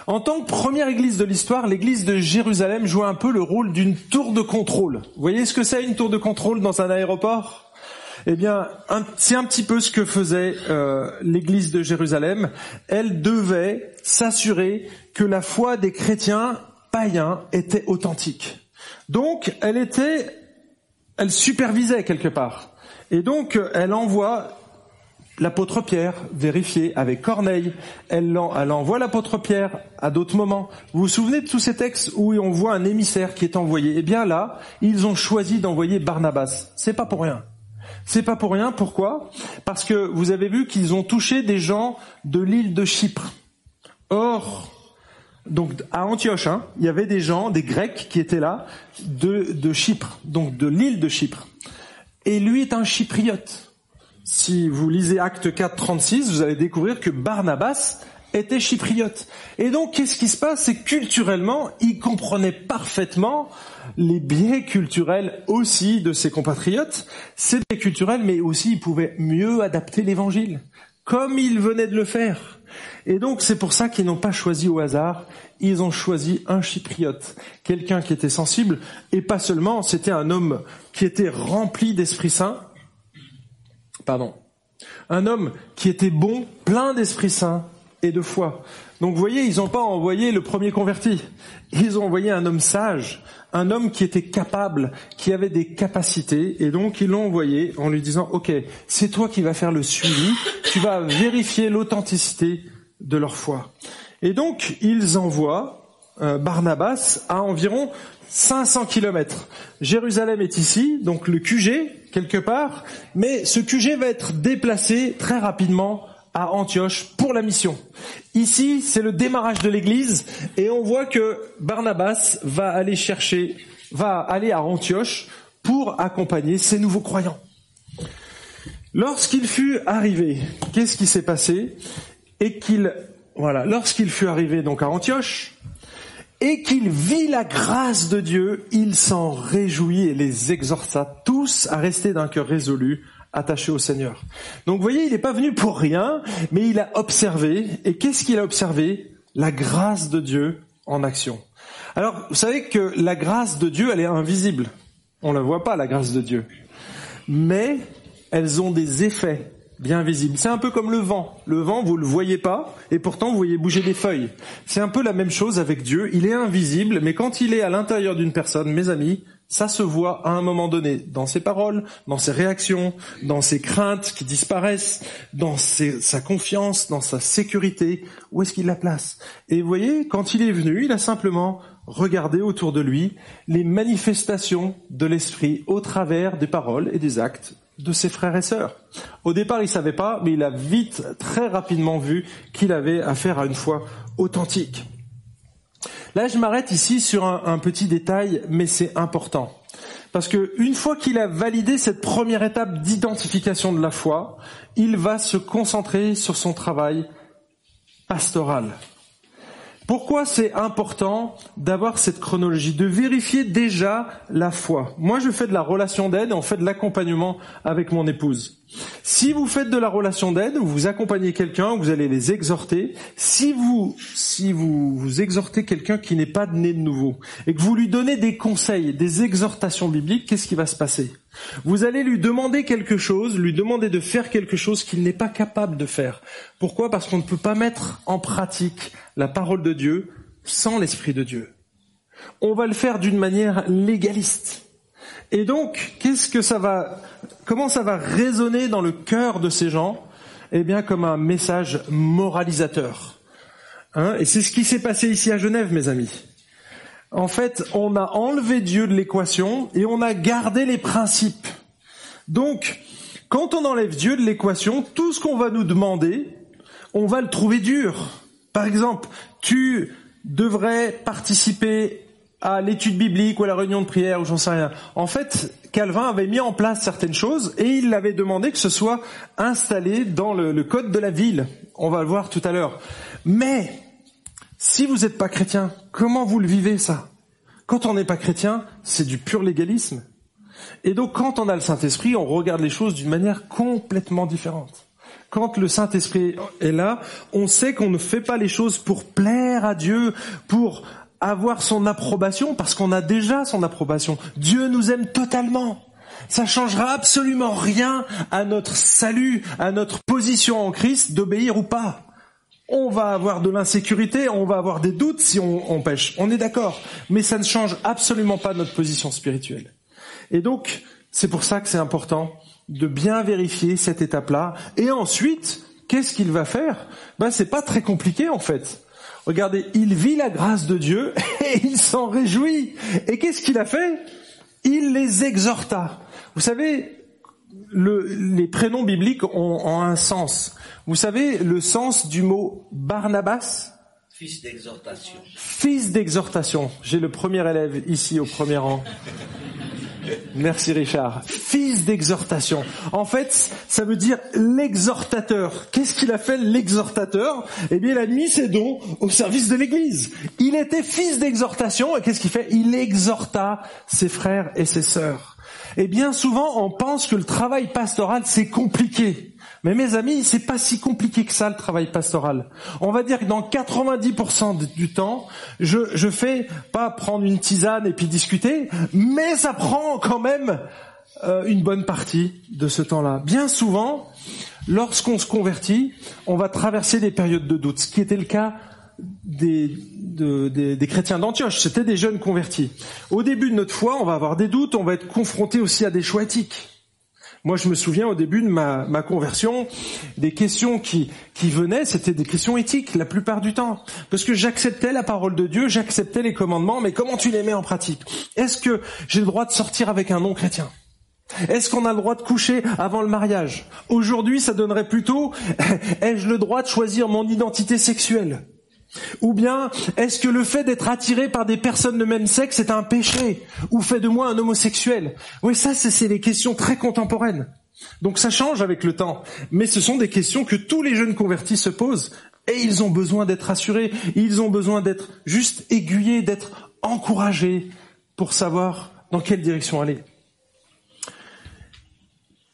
En tant que première église de l'histoire, l'église de Jérusalem jouait un peu le rôle d'une tour de contrôle. Vous voyez ce que c'est une tour de contrôle dans un aéroport? Eh bien, c'est un petit peu ce que faisait euh, l'église de Jérusalem. Elle devait s'assurer que la foi des chrétiens païens était authentique. Donc, elle était, elle supervisait quelque part. Et donc, elle envoie l'apôtre Pierre vérifier avec Corneille. Elle, envoie l'apôtre Pierre à d'autres moments. Vous vous souvenez de tous ces textes où on voit un émissaire qui est envoyé? Eh bien là, ils ont choisi d'envoyer Barnabas. C'est pas pour rien. C'est pas pour rien. Pourquoi? Parce que vous avez vu qu'ils ont touché des gens de l'île de Chypre. Or, donc à Antioche, hein, il y avait des gens, des Grecs qui étaient là de Chypre, donc de l'île de Chypre. Et lui est un chypriote si vous lisez Acte 4, 36, vous allez découvrir que Barnabas était chypriote. Et donc, qu'est-ce qui se passe? C'est culturellement, il comprenait parfaitement les biais culturels aussi de ses compatriotes. C'est biais culturels, mais aussi il pouvait mieux adapter l'évangile, comme il venait de le faire. Et donc, c'est pour ça qu'ils n'ont pas choisi au hasard, ils ont choisi un chypriote, quelqu'un qui était sensible, et pas seulement, c'était un homme qui était rempli d'Esprit Saint, pardon, un homme qui était bon, plein d'Esprit Saint et de foi. Donc vous voyez, ils n'ont pas envoyé le premier converti. Ils ont envoyé un homme sage, un homme qui était capable, qui avait des capacités, et donc ils l'ont envoyé en lui disant, OK, c'est toi qui vas faire le suivi, tu vas vérifier l'authenticité de leur foi. Et donc ils envoient euh, Barnabas à environ 500 kilomètres. Jérusalem est ici, donc le QG, quelque part, mais ce QG va être déplacé très rapidement à Antioche pour la mission. Ici, c'est le démarrage de l'église et on voit que Barnabas va aller chercher, va aller à Antioche pour accompagner ces nouveaux croyants. Lorsqu'il fut arrivé, qu'est-ce qui s'est passé? Et qu'il, voilà, lorsqu'il fut arrivé donc à Antioche, et qu'il vit la grâce de Dieu, il s'en réjouit et les exhorta tous à rester d'un cœur résolu, attaché au Seigneur. Donc vous voyez, il n'est pas venu pour rien, mais il a observé. Et qu'est-ce qu'il a observé? La grâce de Dieu en action. Alors, vous savez que la grâce de Dieu, elle est invisible. On ne la voit pas, la grâce de Dieu. Mais elles ont des effets bien visible. C'est un peu comme le vent. Le vent, vous le voyez pas, et pourtant vous voyez bouger des feuilles. C'est un peu la même chose avec Dieu. Il est invisible, mais quand il est à l'intérieur d'une personne, mes amis, ça se voit à un moment donné, dans ses paroles, dans ses réactions, dans ses craintes qui disparaissent, dans sa confiance, dans sa sécurité. Où est-ce qu'il la place? Et vous voyez, quand il est venu, il a simplement regardé autour de lui les manifestations de l'esprit au travers des paroles et des actes de ses frères et sœurs. Au départ, il savait pas, mais il a vite, très rapidement vu qu'il avait affaire à une foi authentique. Là, je m'arrête ici sur un, petit détail, mais c'est important. Parce que une fois qu'il a validé cette première étape d'identification de la foi, il va se concentrer sur son travail pastoral. Pourquoi c'est important d'avoir cette chronologie, de vérifier déjà la foi? Moi, je fais de la relation d'aide on fait de l'accompagnement avec mon épouse. Si vous faites de la relation d'aide, vous accompagnez quelqu'un, vous allez les exhorter. Si vous, si vous, vous exhortez quelqu'un qui n'est pas né de nouveau et que vous lui donnez des conseils, des exhortations bibliques, qu'est-ce qui va se passer? Vous allez lui demander quelque chose, lui demander de faire quelque chose qu'il n'est pas capable de faire. Pourquoi? Parce qu'on ne peut pas mettre en pratique la parole de Dieu sans l'Esprit de Dieu. On va le faire d'une manière légaliste. Et donc, qu'est-ce que ça va, comment ça va résonner dans le cœur de ces gens? Eh bien, comme un message moralisateur. Hein et c'est ce qui s'est passé ici à Genève, mes amis. En fait, on a enlevé Dieu de l'équation et on a gardé les principes. Donc, quand on enlève Dieu de l'équation, tout ce qu'on va nous demander, on va le trouver dur. Par exemple, tu devrais participer à l'étude biblique ou à la réunion de prière ou j'en sais rien. En fait, Calvin avait mis en place certaines choses et il avait demandé que ce soit installé dans le, le code de la ville. On va le voir tout à l'heure. Mais si vous n'êtes pas chrétien, comment vous le vivez ça? Quand on n'est pas chrétien, c'est du pur légalisme. Et donc quand on a le Saint-Esprit, on regarde les choses d'une manière complètement différente quand le Saint-Esprit est là, on sait qu'on ne fait pas les choses pour plaire à Dieu, pour avoir son approbation, parce qu'on a déjà son approbation. Dieu nous aime totalement. Ça changera absolument rien à notre salut, à notre position en Christ, d'obéir ou pas. On va avoir de l'insécurité, on va avoir des doutes si on, pêche. On est d'accord. Mais ça ne change absolument pas notre position spirituelle. Et donc, c'est pour ça que c'est important de bien vérifier cette étape-là. Et ensuite, qu'est-ce qu'il va faire? Ben c'est pas très compliqué en fait. Regardez, il vit la grâce de Dieu et il s'en réjouit. Et qu'est-ce qu'il a fait? Il les exhorta. Vous savez, le, les prénoms bibliques ont, ont, un sens. Vous savez le sens du mot Barnabas? Fils d'exhortation. Fils d'exhortation. J'ai le premier élève ici au premier rang. Merci Richard. Fils d'exhortation. En fait, ça veut dire l'exhortateur. Qu'est-ce qu'il a fait l'exhortateur? Eh bien, il a mis ses dons au service de l'Église. Il était fils d'exhortation et qu'est-ce qu'il fait? Il exhorta ses frères et ses sœurs. Et bien souvent, on pense que le travail pastoral, c'est compliqué. Mais mes amis, c'est pas si compliqué que ça le travail pastoral. On va dire que dans 90% du temps, je, je fais pas prendre une tisane et puis discuter, mais ça prend quand même euh, une bonne partie de ce temps-là. Bien souvent, lorsqu'on se convertit, on va traverser des périodes de doute, ce qui était le cas des, de, des, des, chrétiens d'Antioche, c'était des jeunes convertis. Au début de notre foi, on va avoir des doutes, on va être confronté aussi à des choix éthiques. Moi, je me souviens au début de ma, conversion, des questions qui, qui venaient, c'était des questions éthiques la plupart du temps. Parce que j'acceptais la parole de Dieu, j'acceptais les commandements, mais comment tu les mets en pratique? Est-ce que j'ai le droit de sortir avec un non-chrétien est-ce qu'on a le droit de coucher avant le mariage? Aujourd'hui, ça donnerait plutôt ai-je le droit de choisir mon identité sexuelle? Ou bien, est-ce que le fait d'être attiré par des personnes de même sexe est un péché Ou fait de moi un homosexuel? Oui, ça, c'est les questions très contemporaines. Donc ça change avec le temps. Mais ce sont des questions que tous les jeunes convertis se posent. Et ils ont besoin d'être assurés. Ils ont besoin d'être juste aiguillés, d'être encouragés pour savoir dans quelle direction aller.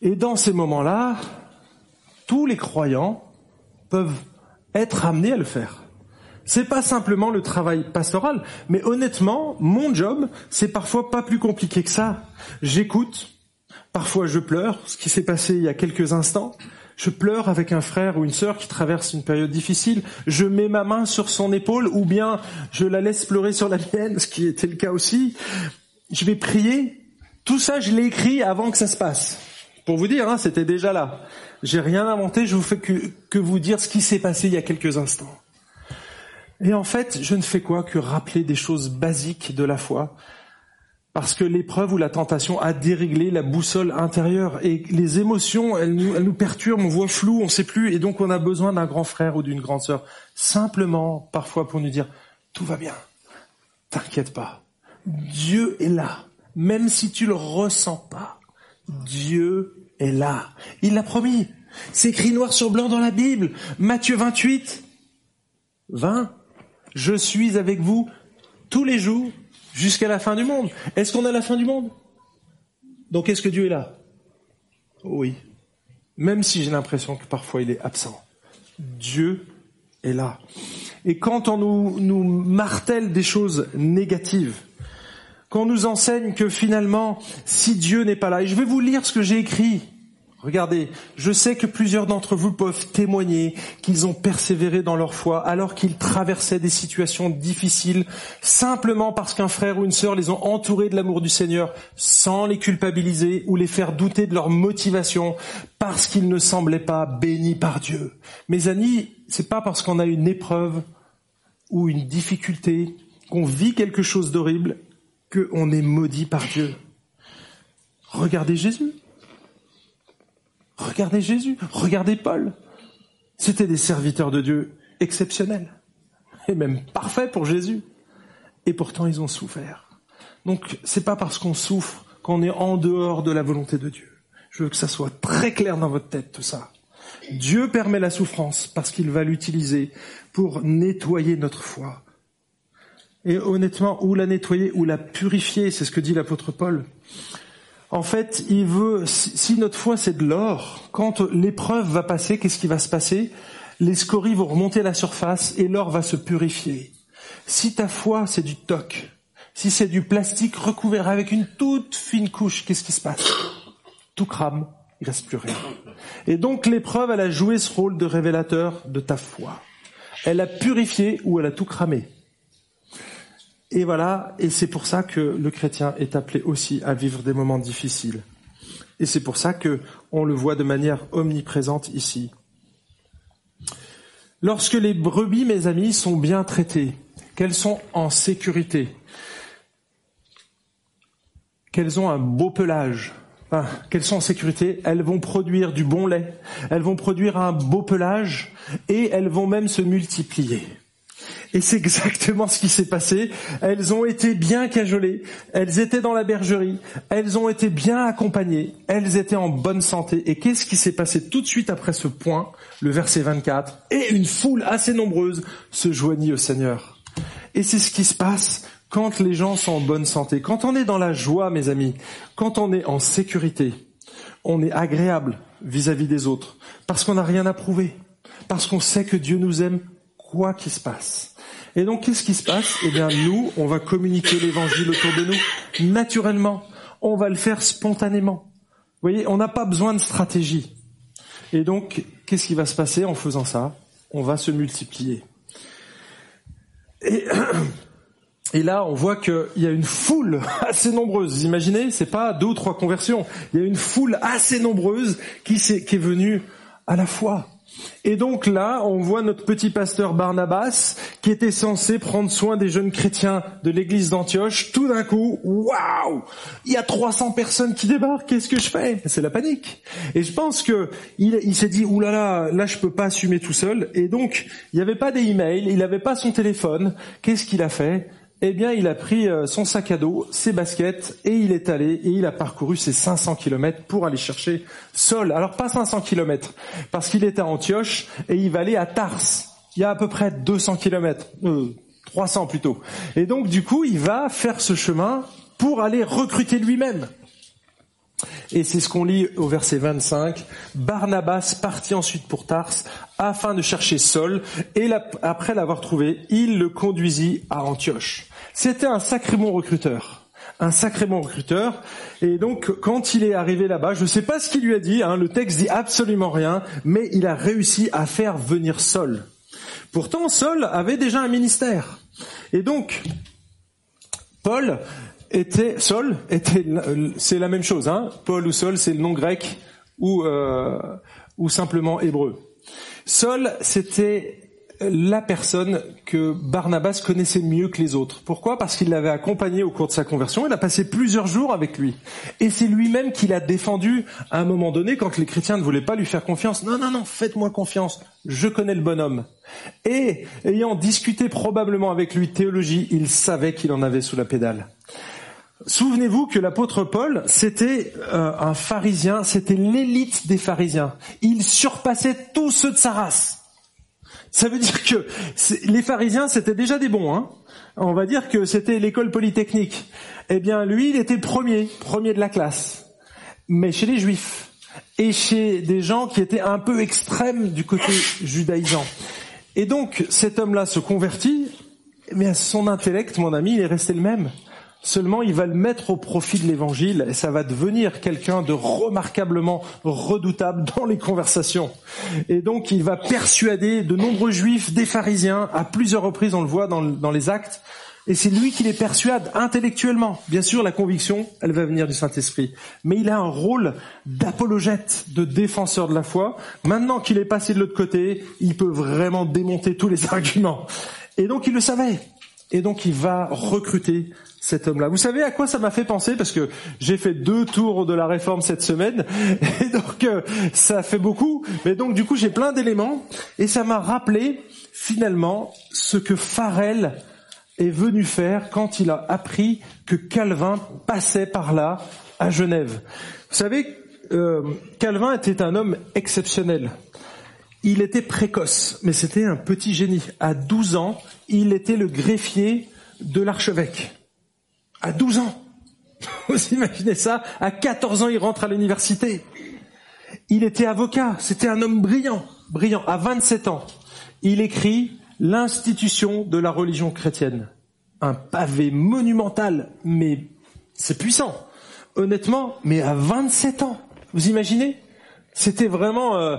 Et dans ces moments-là, tous les croyants peuvent être amenés à le faire. C'est pas simplement le travail pastoral, mais honnêtement, mon job, c'est parfois pas plus compliqué que ça. J'écoute, parfois je pleure, ce qui s'est passé il y a quelques instants. Je pleure avec un frère ou une sœur qui traverse une période difficile. Je mets ma main sur son épaule ou bien je la laisse pleurer sur la mienne, ce qui était le cas aussi. Je vais prier. Tout ça, je l'ai écrit avant que ça se passe. Pour vous dire, hein, c'était déjà là. J'ai rien inventé, je vous fais que, que vous dire ce qui s'est passé il y a quelques instants. Et en fait, je ne fais quoi que rappeler des choses basiques de la foi, parce que l'épreuve ou la tentation a déréglé la boussole intérieure. Et les émotions, elles nous, elles nous perturbent, on voit flou, on ne sait plus, et donc on a besoin d'un grand frère ou d'une grande sœur, simplement parfois pour nous dire tout va bien, t'inquiète pas, Dieu est là, même si tu le ressens pas, Dieu est là, il l'a promis. C'est écrit noir sur blanc dans la Bible, Matthieu 28, 20. Je suis avec vous tous les jours jusqu'à la fin du monde. Est-ce qu'on a la fin du monde? Donc est-ce que Dieu est là? Oui. Même si j'ai l'impression que parfois il est absent. Dieu est là. Et quand on nous, martèle des choses négatives, qu'on nous enseigne que finalement, si Dieu n'est pas là, et je vais vous lire ce que j'ai écrit Regardez, je sais que plusieurs d'entre vous peuvent témoigner qu'ils ont persévéré dans leur foi alors qu'ils traversaient des situations difficiles simplement parce qu'un frère ou une sœur les ont entourés de l'amour du Seigneur sans les culpabiliser ou les faire douter de leur motivation parce qu'ils ne semblaient pas bénis par Dieu. Mes amis, c'est pas parce qu'on a une épreuve ou une difficulté, qu'on vit quelque chose d'horrible, qu'on est maudit par Dieu. Regardez Jésus. Regardez Jésus, regardez Paul. C'était des serviteurs de Dieu exceptionnels et même parfaits pour Jésus. Et pourtant, ils ont souffert. Donc, c'est pas parce qu'on souffre qu'on est en dehors de la volonté de Dieu. Je veux que ça soit très clair dans votre tête, tout ça. Dieu permet la souffrance parce qu'il va l'utiliser pour nettoyer notre foi. Et honnêtement, ou la nettoyer ou la purifier, c'est ce que dit l'apôtre Paul. En fait, il veut, si notre foi c'est de l'or, quand l'épreuve va passer, qu'est-ce qui va se passer? Les scories vont remonter à la surface et l'or va se purifier. Si ta foi c'est du toc, si c'est du plastique recouvert avec une toute fine couche, qu'est-ce qui se passe? Tout crame, il reste plus rien. Et donc l'épreuve, elle a joué ce rôle de révélateur de ta foi. Elle a purifié ou elle a tout cramé. Et voilà, et c'est pour ça que le chrétien est appelé aussi à vivre des moments difficiles. Et c'est pour ça que on le voit de manière omniprésente ici. Lorsque les brebis, mes amis, sont bien traitées, qu'elles sont en sécurité, qu'elles ont un beau pelage, qu'elles sont en sécurité, elles vont produire du bon lait, elles vont produire un beau pelage et elles vont même se multiplier. Et c'est exactement ce qui s'est passé. Elles ont été bien cajolées, elles étaient dans la bergerie, elles ont été bien accompagnées, elles étaient en bonne santé. Et qu'est-ce qui s'est passé tout de suite après ce point, le verset 24 Et une foule assez nombreuse se joignit au Seigneur. Et c'est ce qui se passe quand les gens sont en bonne santé, quand on est dans la joie, mes amis, quand on est en sécurité, on est agréable vis-à-vis des autres, parce qu'on n'a rien à prouver, parce qu'on sait que Dieu nous aime quoi qu'il se passe. Et donc, qu'est-ce qui se passe? Eh bien, nous, on va communiquer l'évangile autour de nous naturellement. On va le faire spontanément. Vous voyez, on n'a pas besoin de stratégie. Et donc, qu'est-ce qui va se passer? En faisant ça On va se multiplier. Et, et là, on voit qu'il y a une foule assez nombreuse. Vous imaginez? C'est pas deux ou trois conversions. Il y a une foule assez nombreuse qui, est, qui est venue à la foi. Et donc là, on voit notre petit pasteur Barnabas, qui était censé prendre soin des jeunes chrétiens de l'église d'Antioche. Tout d'un coup, waouh Il y a 300 personnes qui débarquent, qu'est-ce que je fais? C'est la panique. Et je pense que il, s'est dit, oulala, là, là, là, je peux pas assumer tout seul. Et donc, il n'y avait pas des emails, il n'avait pas son téléphone. Qu'est-ce qu'il a fait? Eh bien, il a pris euh, son sac à dos, ses baskets, et il est allé, et il a parcouru ses 500 kilomètres pour aller chercher Sol. Alors, pas 500 kilomètres, parce qu'il était à Antioche, et il va aller à Tars. Il y a à peu près 200 kilomètres, euh, 300 plutôt. Et donc, du coup, il va faire ce chemin pour aller recruter lui-même. Et c'est ce qu'on lit au verset 25. Barnabas partit ensuite pour Tars afin de chercher Saul et après l'avoir trouvé, il le conduisit à Antioche. C'était un sacré bon recruteur. Un sacré bon recruteur. Et donc, quand il est arrivé là-bas, je ne sais pas ce qu'il lui a dit, hein, le texte dit absolument rien, mais il a réussi à faire venir Saul. Pourtant, Saul avait déjà un ministère. Et donc, Paul était Saul était c'est la même chose hein Paul ou Saul c'est le nom grec ou euh, ou simplement hébreu. Saul c'était la personne que Barnabas connaissait mieux que les autres. Pourquoi? Parce qu'il l'avait accompagné au cours de sa conversion, il a passé plusieurs jours avec lui. Et c'est lui-même qui l'a défendu à un moment donné quand les chrétiens ne voulaient pas lui faire confiance. Non, non, non, faites-moi confiance, je connais le bonhomme. Et ayant discuté probablement avec lui théologie, il savait qu'il en avait sous la pédale. Souvenez-vous que l'apôtre Paul, c'était euh, un pharisien, c'était l'élite des pharisiens. Il surpassait tous ceux de sa race. Ça veut dire que les pharisiens, c'était déjà des bons. Hein On va dire que c'était l'école polytechnique. Eh bien, lui, il était premier, premier de la classe. Mais chez les juifs et chez des gens qui étaient un peu extrêmes du côté judaïsant. Et donc, cet homme-là se convertit, mais son intellect, mon ami, il est resté le même. Seulement, il va le mettre au profit de l'évangile et ça va devenir quelqu'un de remarquablement redoutable dans les conversations. Et donc, il va persuader de nombreux juifs, des pharisiens, à plusieurs reprises, on le voit dans, les actes. Et c'est lui qui les persuade intellectuellement. Bien sûr, la conviction, elle va venir du Saint-Esprit. Mais il a un rôle d'apologète, de défenseur de la foi. Maintenant qu'il est passé de l'autre côté, il peut vraiment démonter tous les arguments. Et donc, il le savait. Et donc, il va recruter cet homme-là. Vous savez à quoi ça m'a fait penser Parce que j'ai fait deux tours de la réforme cette semaine, et donc euh, ça fait beaucoup. Mais donc du coup j'ai plein d'éléments, et ça m'a rappelé finalement ce que Farel est venu faire quand il a appris que Calvin passait par là à Genève. Vous savez, euh, Calvin était un homme exceptionnel. Il était précoce, mais c'était un petit génie. À 12 ans, il était le greffier de l'archevêque à 12 ans. Vous imaginez ça? À 14 ans, il rentre à l'université. Il était avocat, c'était un homme brillant, brillant. À 27 ans, il écrit l'institution de la religion chrétienne. Un pavé monumental, mais c'est puissant. Honnêtement, mais à 27 ans, vous imaginez? C'était vraiment euh,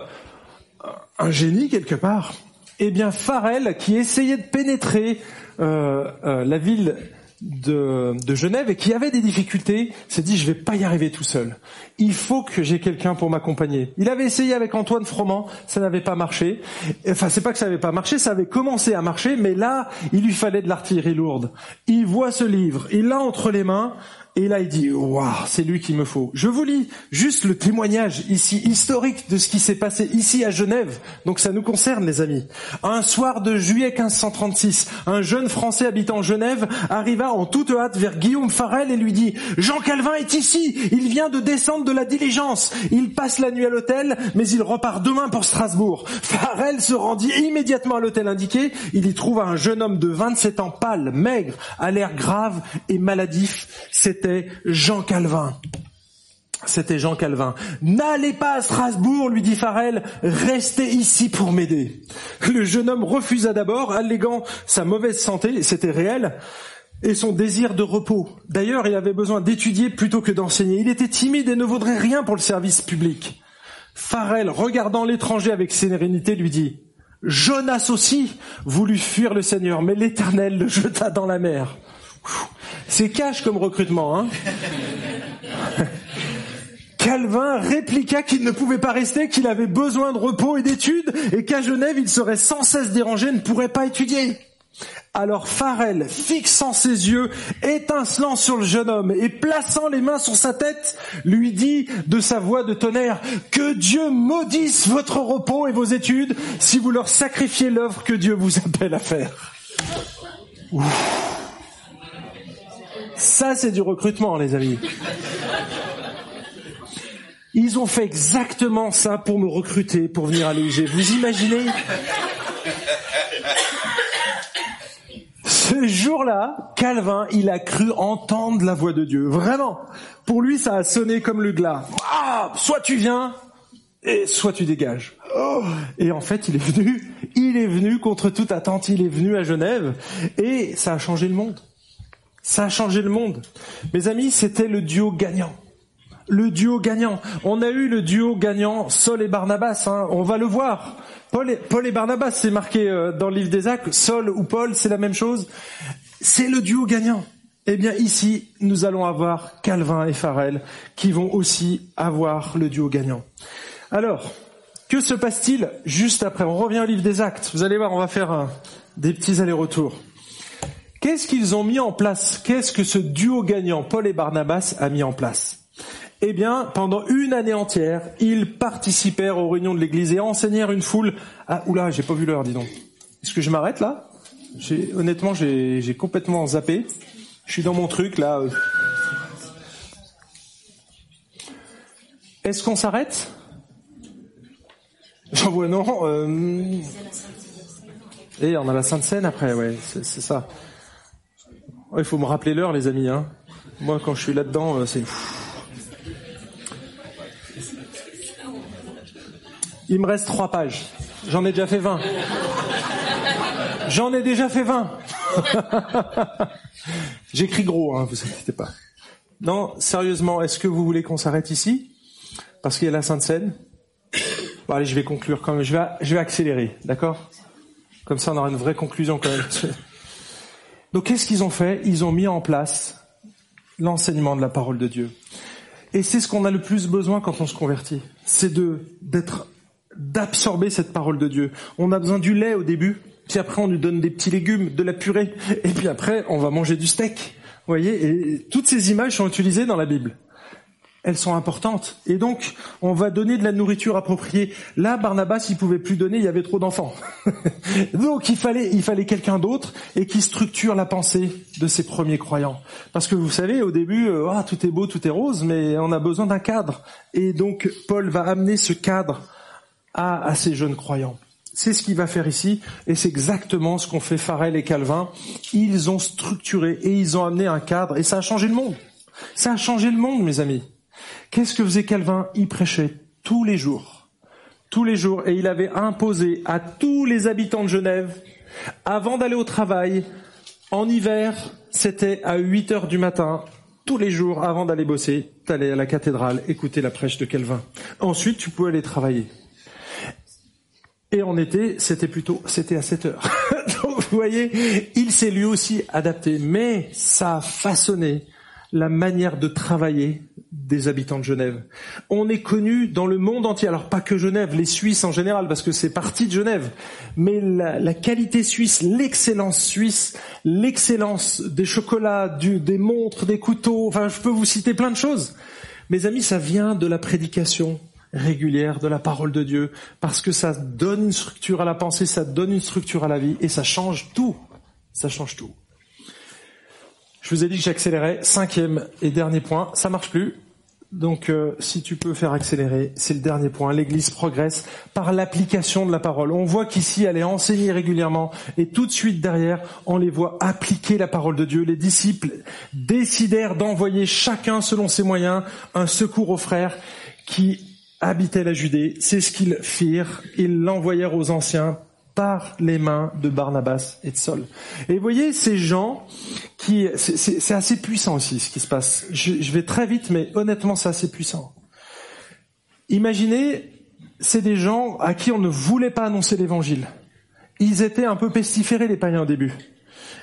un génie quelque part. Eh bien, Farel, qui essayait de pénétrer euh, euh, la ville de, de, Genève et qui avait des difficultés, s'est dit je vais pas y arriver tout seul. Il faut que j'ai quelqu'un pour m'accompagner. Il avait essayé avec Antoine Froment, ça n'avait pas marché. Enfin, c'est pas que ça n'avait pas marché, ça avait commencé à marcher, mais là, il lui fallait de l'artillerie lourde. Il voit ce livre, il l'a entre les mains, et là, il dit, waouh, c'est lui qu'il me faut. Je vous lis juste le témoignage ici historique de ce qui s'est passé ici à Genève. Donc ça nous concerne, les amis. Un soir de juillet 1536, un jeune Français habitant Genève arriva en toute hâte vers Guillaume Farel et lui dit, Jean Calvin est ici. Il vient de descendre de la diligence. Il passe la nuit à l'hôtel, mais il repart demain pour Strasbourg. Farel se rendit immédiatement à l'hôtel indiqué. Il y trouva un jeune homme de 27 ans pâle, maigre, à l'air grave et maladif c'était Jean Calvin. C'était Jean Calvin. N'allez pas à Strasbourg, lui dit Farel, restez ici pour m'aider. Le jeune homme refusa d'abord, alléguant sa mauvaise santé, c'était réel, et son désir de repos. D'ailleurs, il avait besoin d'étudier plutôt que d'enseigner. Il était timide et ne vaudrait rien pour le service public. Farel, regardant l'étranger avec sérénité, lui dit, Jonas aussi voulut fuir le Seigneur, mais l'Éternel le jeta dans la mer. C'est cash comme recrutement, hein Calvin répliqua qu'il ne pouvait pas rester, qu'il avait besoin de repos et d'études, et qu'à Genève il serait sans cesse dérangé, ne pourrait pas étudier. Alors Farel, fixant ses yeux, étincelant sur le jeune homme et plaçant les mains sur sa tête, lui dit de sa voix de tonnerre, Que Dieu maudisse votre repos et vos études si vous leur sacrifiez l'œuvre que Dieu vous appelle à faire. Ça, c'est du recrutement, les amis. Ils ont fait exactement ça pour me recruter, pour venir à l'EIG. Vous imaginez Ce jour-là, Calvin, il a cru entendre la voix de Dieu. Vraiment. Pour lui, ça a sonné comme le glas. Ah, soit tu viens, et soit tu dégages. Oh. Et en fait, il est venu, il est venu contre toute attente, il est venu à Genève, et ça a changé le monde. Ça a changé le monde. Mes amis, c'était le duo gagnant. Le duo gagnant. On a eu le duo gagnant Saul et Barnabas. Hein. On va le voir. Paul et, Barnabas, c'est marqué euh, dans le livre des Actes. Saul ou Paul, c'est la même chose. C'est le duo gagnant. Eh bien ici, nous allons avoir Calvin et Farel qui vont aussi avoir le duo gagnant. Alors, que se passe-t-il juste après? On revient au livre des Actes. Vous allez voir, on va faire euh, des petits allers-retours. Qu'est-ce qu'ils ont mis en place? Qu'est-ce que ce duo gagnant, Paul et Barnabas, a mis en place? Eh bien, pendant une année entière, ils participèrent aux réunions de l'Église et enseignèrent une foule. Ah, oula, j'ai pas vu l'heure, dis donc. Est-ce que je m'arrête là? Honnêtement, j'ai complètement zappé. Je suis dans mon truc là. Est-ce qu'on s'arrête? J'en vois non. Euh... Et on a la Sainte Seine après, ouais, c'est ça. Il faut me rappeler l'heure, les amis. Hein. Moi, quand je suis là-dedans, euh, c'est... Il me reste trois pages. J'en ai déjà fait 20. J'en ai déjà fait 20. J'écris gros, hein, vous inquiétez pas. Non, sérieusement, est-ce que vous voulez qu'on s'arrête ici? Parce qu'il y a la Sainte Seine. Bon, allez, je vais conclure quand même. Je vais, je vais accélérer, d'accord? Comme ça, on aura une vraie conclusion quand même. Donc, qu'est-ce qu'ils ont fait? Ils ont mis en place l'enseignement de la parole de Dieu. Et c'est ce qu'on a le plus besoin quand on se convertit. C'est d'être d'absorber cette parole de Dieu. On a besoin du lait au début, puis après on nous donne des petits légumes, de la purée, et puis après on va manger du steak. Vous voyez, toutes ces images sont utilisées dans la Bible. Elles sont importantes. Et donc, on va donner de la nourriture appropriée. Là, Barnabas, il pouvait plus donner, il y avait trop d'enfants. donc, il fallait, il fallait quelqu'un d'autre et qui structure la pensée de ces premiers croyants. Parce que vous savez, au début, ah, tout est beau, tout est rose, mais on a besoin d'un cadre. Et donc, Paul va amener ce cadre à, ces jeunes croyants. C'est ce qu'il va faire ici, et c'est exactement ce qu'ont fait Farel et Calvin. Ils ont structuré et ils ont amené un cadre, et ça a changé le monde. Ça a changé le monde, mes amis. Qu'est-ce que faisait Calvin? Il prêchait tous les jours. Tous les jours, et il avait imposé à tous les habitants de Genève, avant d'aller au travail, en hiver, c'était à 8 heures du matin, tous les jours, avant d'aller bosser, t'allais à la cathédrale écouter la prêche de Calvin. Ensuite, tu pouvais aller travailler. Et en été, c'était plutôt, c'était à 7 heures. Donc, vous voyez, il s'est lui aussi adapté, mais ça a façonné la manière de travailler des habitants de Genève. On est connu dans le monde entier, alors pas que Genève, les Suisses en général, parce que c'est parti de Genève, mais la, qualité suisse, l'excellence suisse, l'excellence des chocolats, du, des montres, des couteaux, enfin je peux vous citer plein de choses. Mes amis, ça vient de la prédication régulière de la parole de Dieu, parce que ça donne une structure à la pensée, ça donne une structure à la vie, et ça change tout. Ça change tout. Je vous ai dit que j'accélérais. Cinquième et dernier point, ça marche plus. Donc, euh, si tu peux faire accélérer, c'est le dernier point. L'Église progresse par l'application de la parole. On voit qu'ici, elle est enseignée régulièrement, et tout de suite derrière, on les voit appliquer la parole de Dieu. Les disciples décidèrent d'envoyer chacun, selon ses moyens, un secours aux frères qui habitait la Judée, c'est ce qu'ils firent, ils l'envoyèrent aux anciens par les mains de Barnabas et de Saul. Et vous voyez, ces gens qui, c'est assez puissant aussi ce qui se passe. Je, je vais très vite, mais honnêtement, c'est assez puissant. Imaginez, c'est des gens à qui on ne voulait pas annoncer l'évangile. Ils étaient un peu pestiférés, les païens, au début.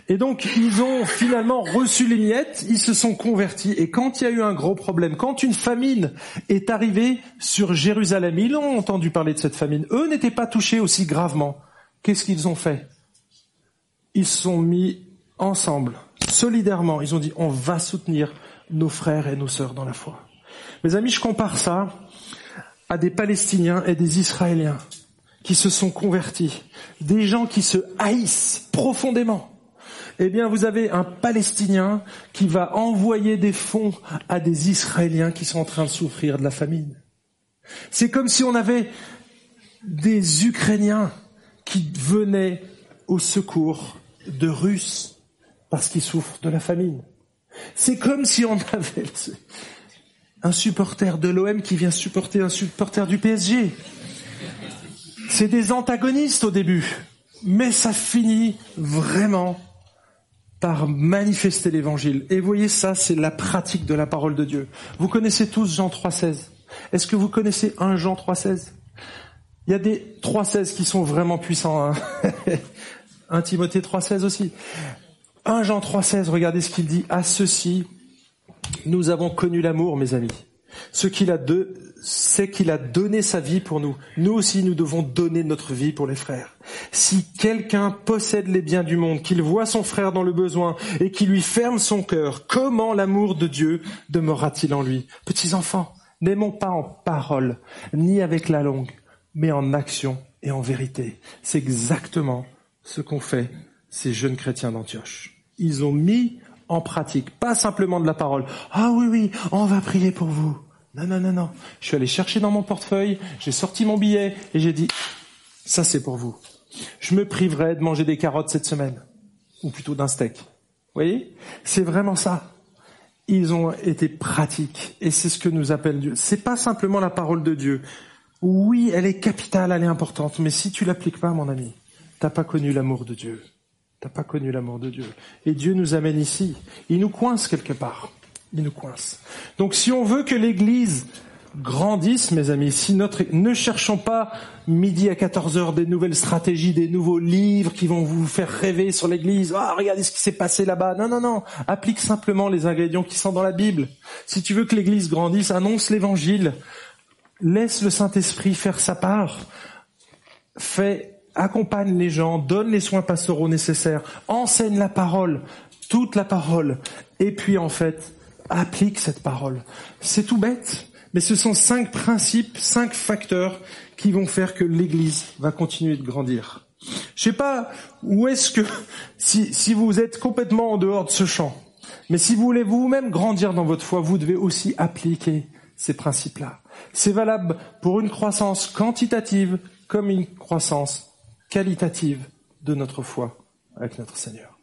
Et donc, ils ont finalement reçu les miettes, ils se sont convertis. Et quand il y a eu un gros problème, quand une famine est arrivée sur Jérusalem, ils ont entendu parler de cette famine. Eux n'étaient pas touchés aussi gravement. Qu'est-ce qu'ils ont fait? Ils sont mis ensemble, solidairement. Ils ont dit, on va soutenir nos frères et nos sœurs dans la foi. Mes amis, je compare ça à des Palestiniens et des Israéliens qui se sont convertis, des gens qui se haïssent profondément eh bien, vous avez un Palestinien qui va envoyer des fonds à des Israéliens qui sont en train de souffrir de la famine. C'est comme si on avait des Ukrainiens qui venaient au secours de Russes parce qu'ils souffrent de la famine. C'est comme si on avait un supporter de l'OM qui vient supporter un supporter du PSG. C'est des antagonistes au début, mais ça finit vraiment par manifester l'évangile. Et voyez ça, c'est la pratique de la parole de Dieu. Vous connaissez tous Jean 3.16. Est-ce que vous connaissez un Jean 3.16 Il y a des 3.16 qui sont vraiment puissants. Hein un Timothée 3.16 aussi. Un Jean 3.16, regardez ce qu'il dit. À ceci, nous avons connu l'amour, mes amis. Ce qu'il a de, c'est qu'il a donné sa vie pour nous. Nous aussi, nous devons donner notre vie pour les frères. Si quelqu'un possède les biens du monde, qu'il voit son frère dans le besoin et qu'il lui ferme son cœur, comment l'amour de Dieu demeurera-t-il en lui? Petits enfants, n'aimons pas en parole, ni avec la langue, mais en action et en vérité. C'est exactement ce qu'ont fait ces jeunes chrétiens d'Antioche. Ils ont mis en pratique, pas simplement de la parole. Ah oui, oui, on va prier pour vous. Non, non, non, non. Je suis allé chercher dans mon portefeuille, j'ai sorti mon billet et j'ai dit, ça c'est pour vous. Je me priverai de manger des carottes cette semaine, ou plutôt d'un steak. Vous voyez? C'est vraiment ça. Ils ont été pratiques, et c'est ce que nous appelle Dieu. C'est pas simplement la parole de Dieu. Oui, elle est capitale, elle est importante, mais si tu l'appliques pas, mon ami, t'as pas connu l'amour de Dieu. T'as pas connu l'amour de Dieu. Et Dieu nous amène ici. Il nous coince quelque part. Il nous coince. Donc si on veut que l'Église grandisse, mes amis, si notre, ne cherchons pas midi à 14 heures des nouvelles stratégies, des nouveaux livres qui vont vous faire rêver sur l'église. Ah, regardez ce qui s'est passé là-bas. Non, non, non. Applique simplement les ingrédients qui sont dans la Bible. Si tu veux que l'église grandisse, annonce l'évangile. Laisse le Saint-Esprit faire sa part. Accompagne les gens, donne les soins pastoraux nécessaires, enseigne la parole, toute la parole, et puis en fait, applique cette parole. C'est tout bête, mais ce sont cinq principes, cinq facteurs qui vont faire que l'Église va continuer de grandir. Je sais pas où est-ce que, si, si vous êtes complètement en dehors de ce champ, mais si vous voulez vous-même grandir dans votre foi, vous devez aussi appliquer ces principes-là. C'est valable pour une croissance quantitative comme une croissance qualitative de notre foi avec notre Seigneur.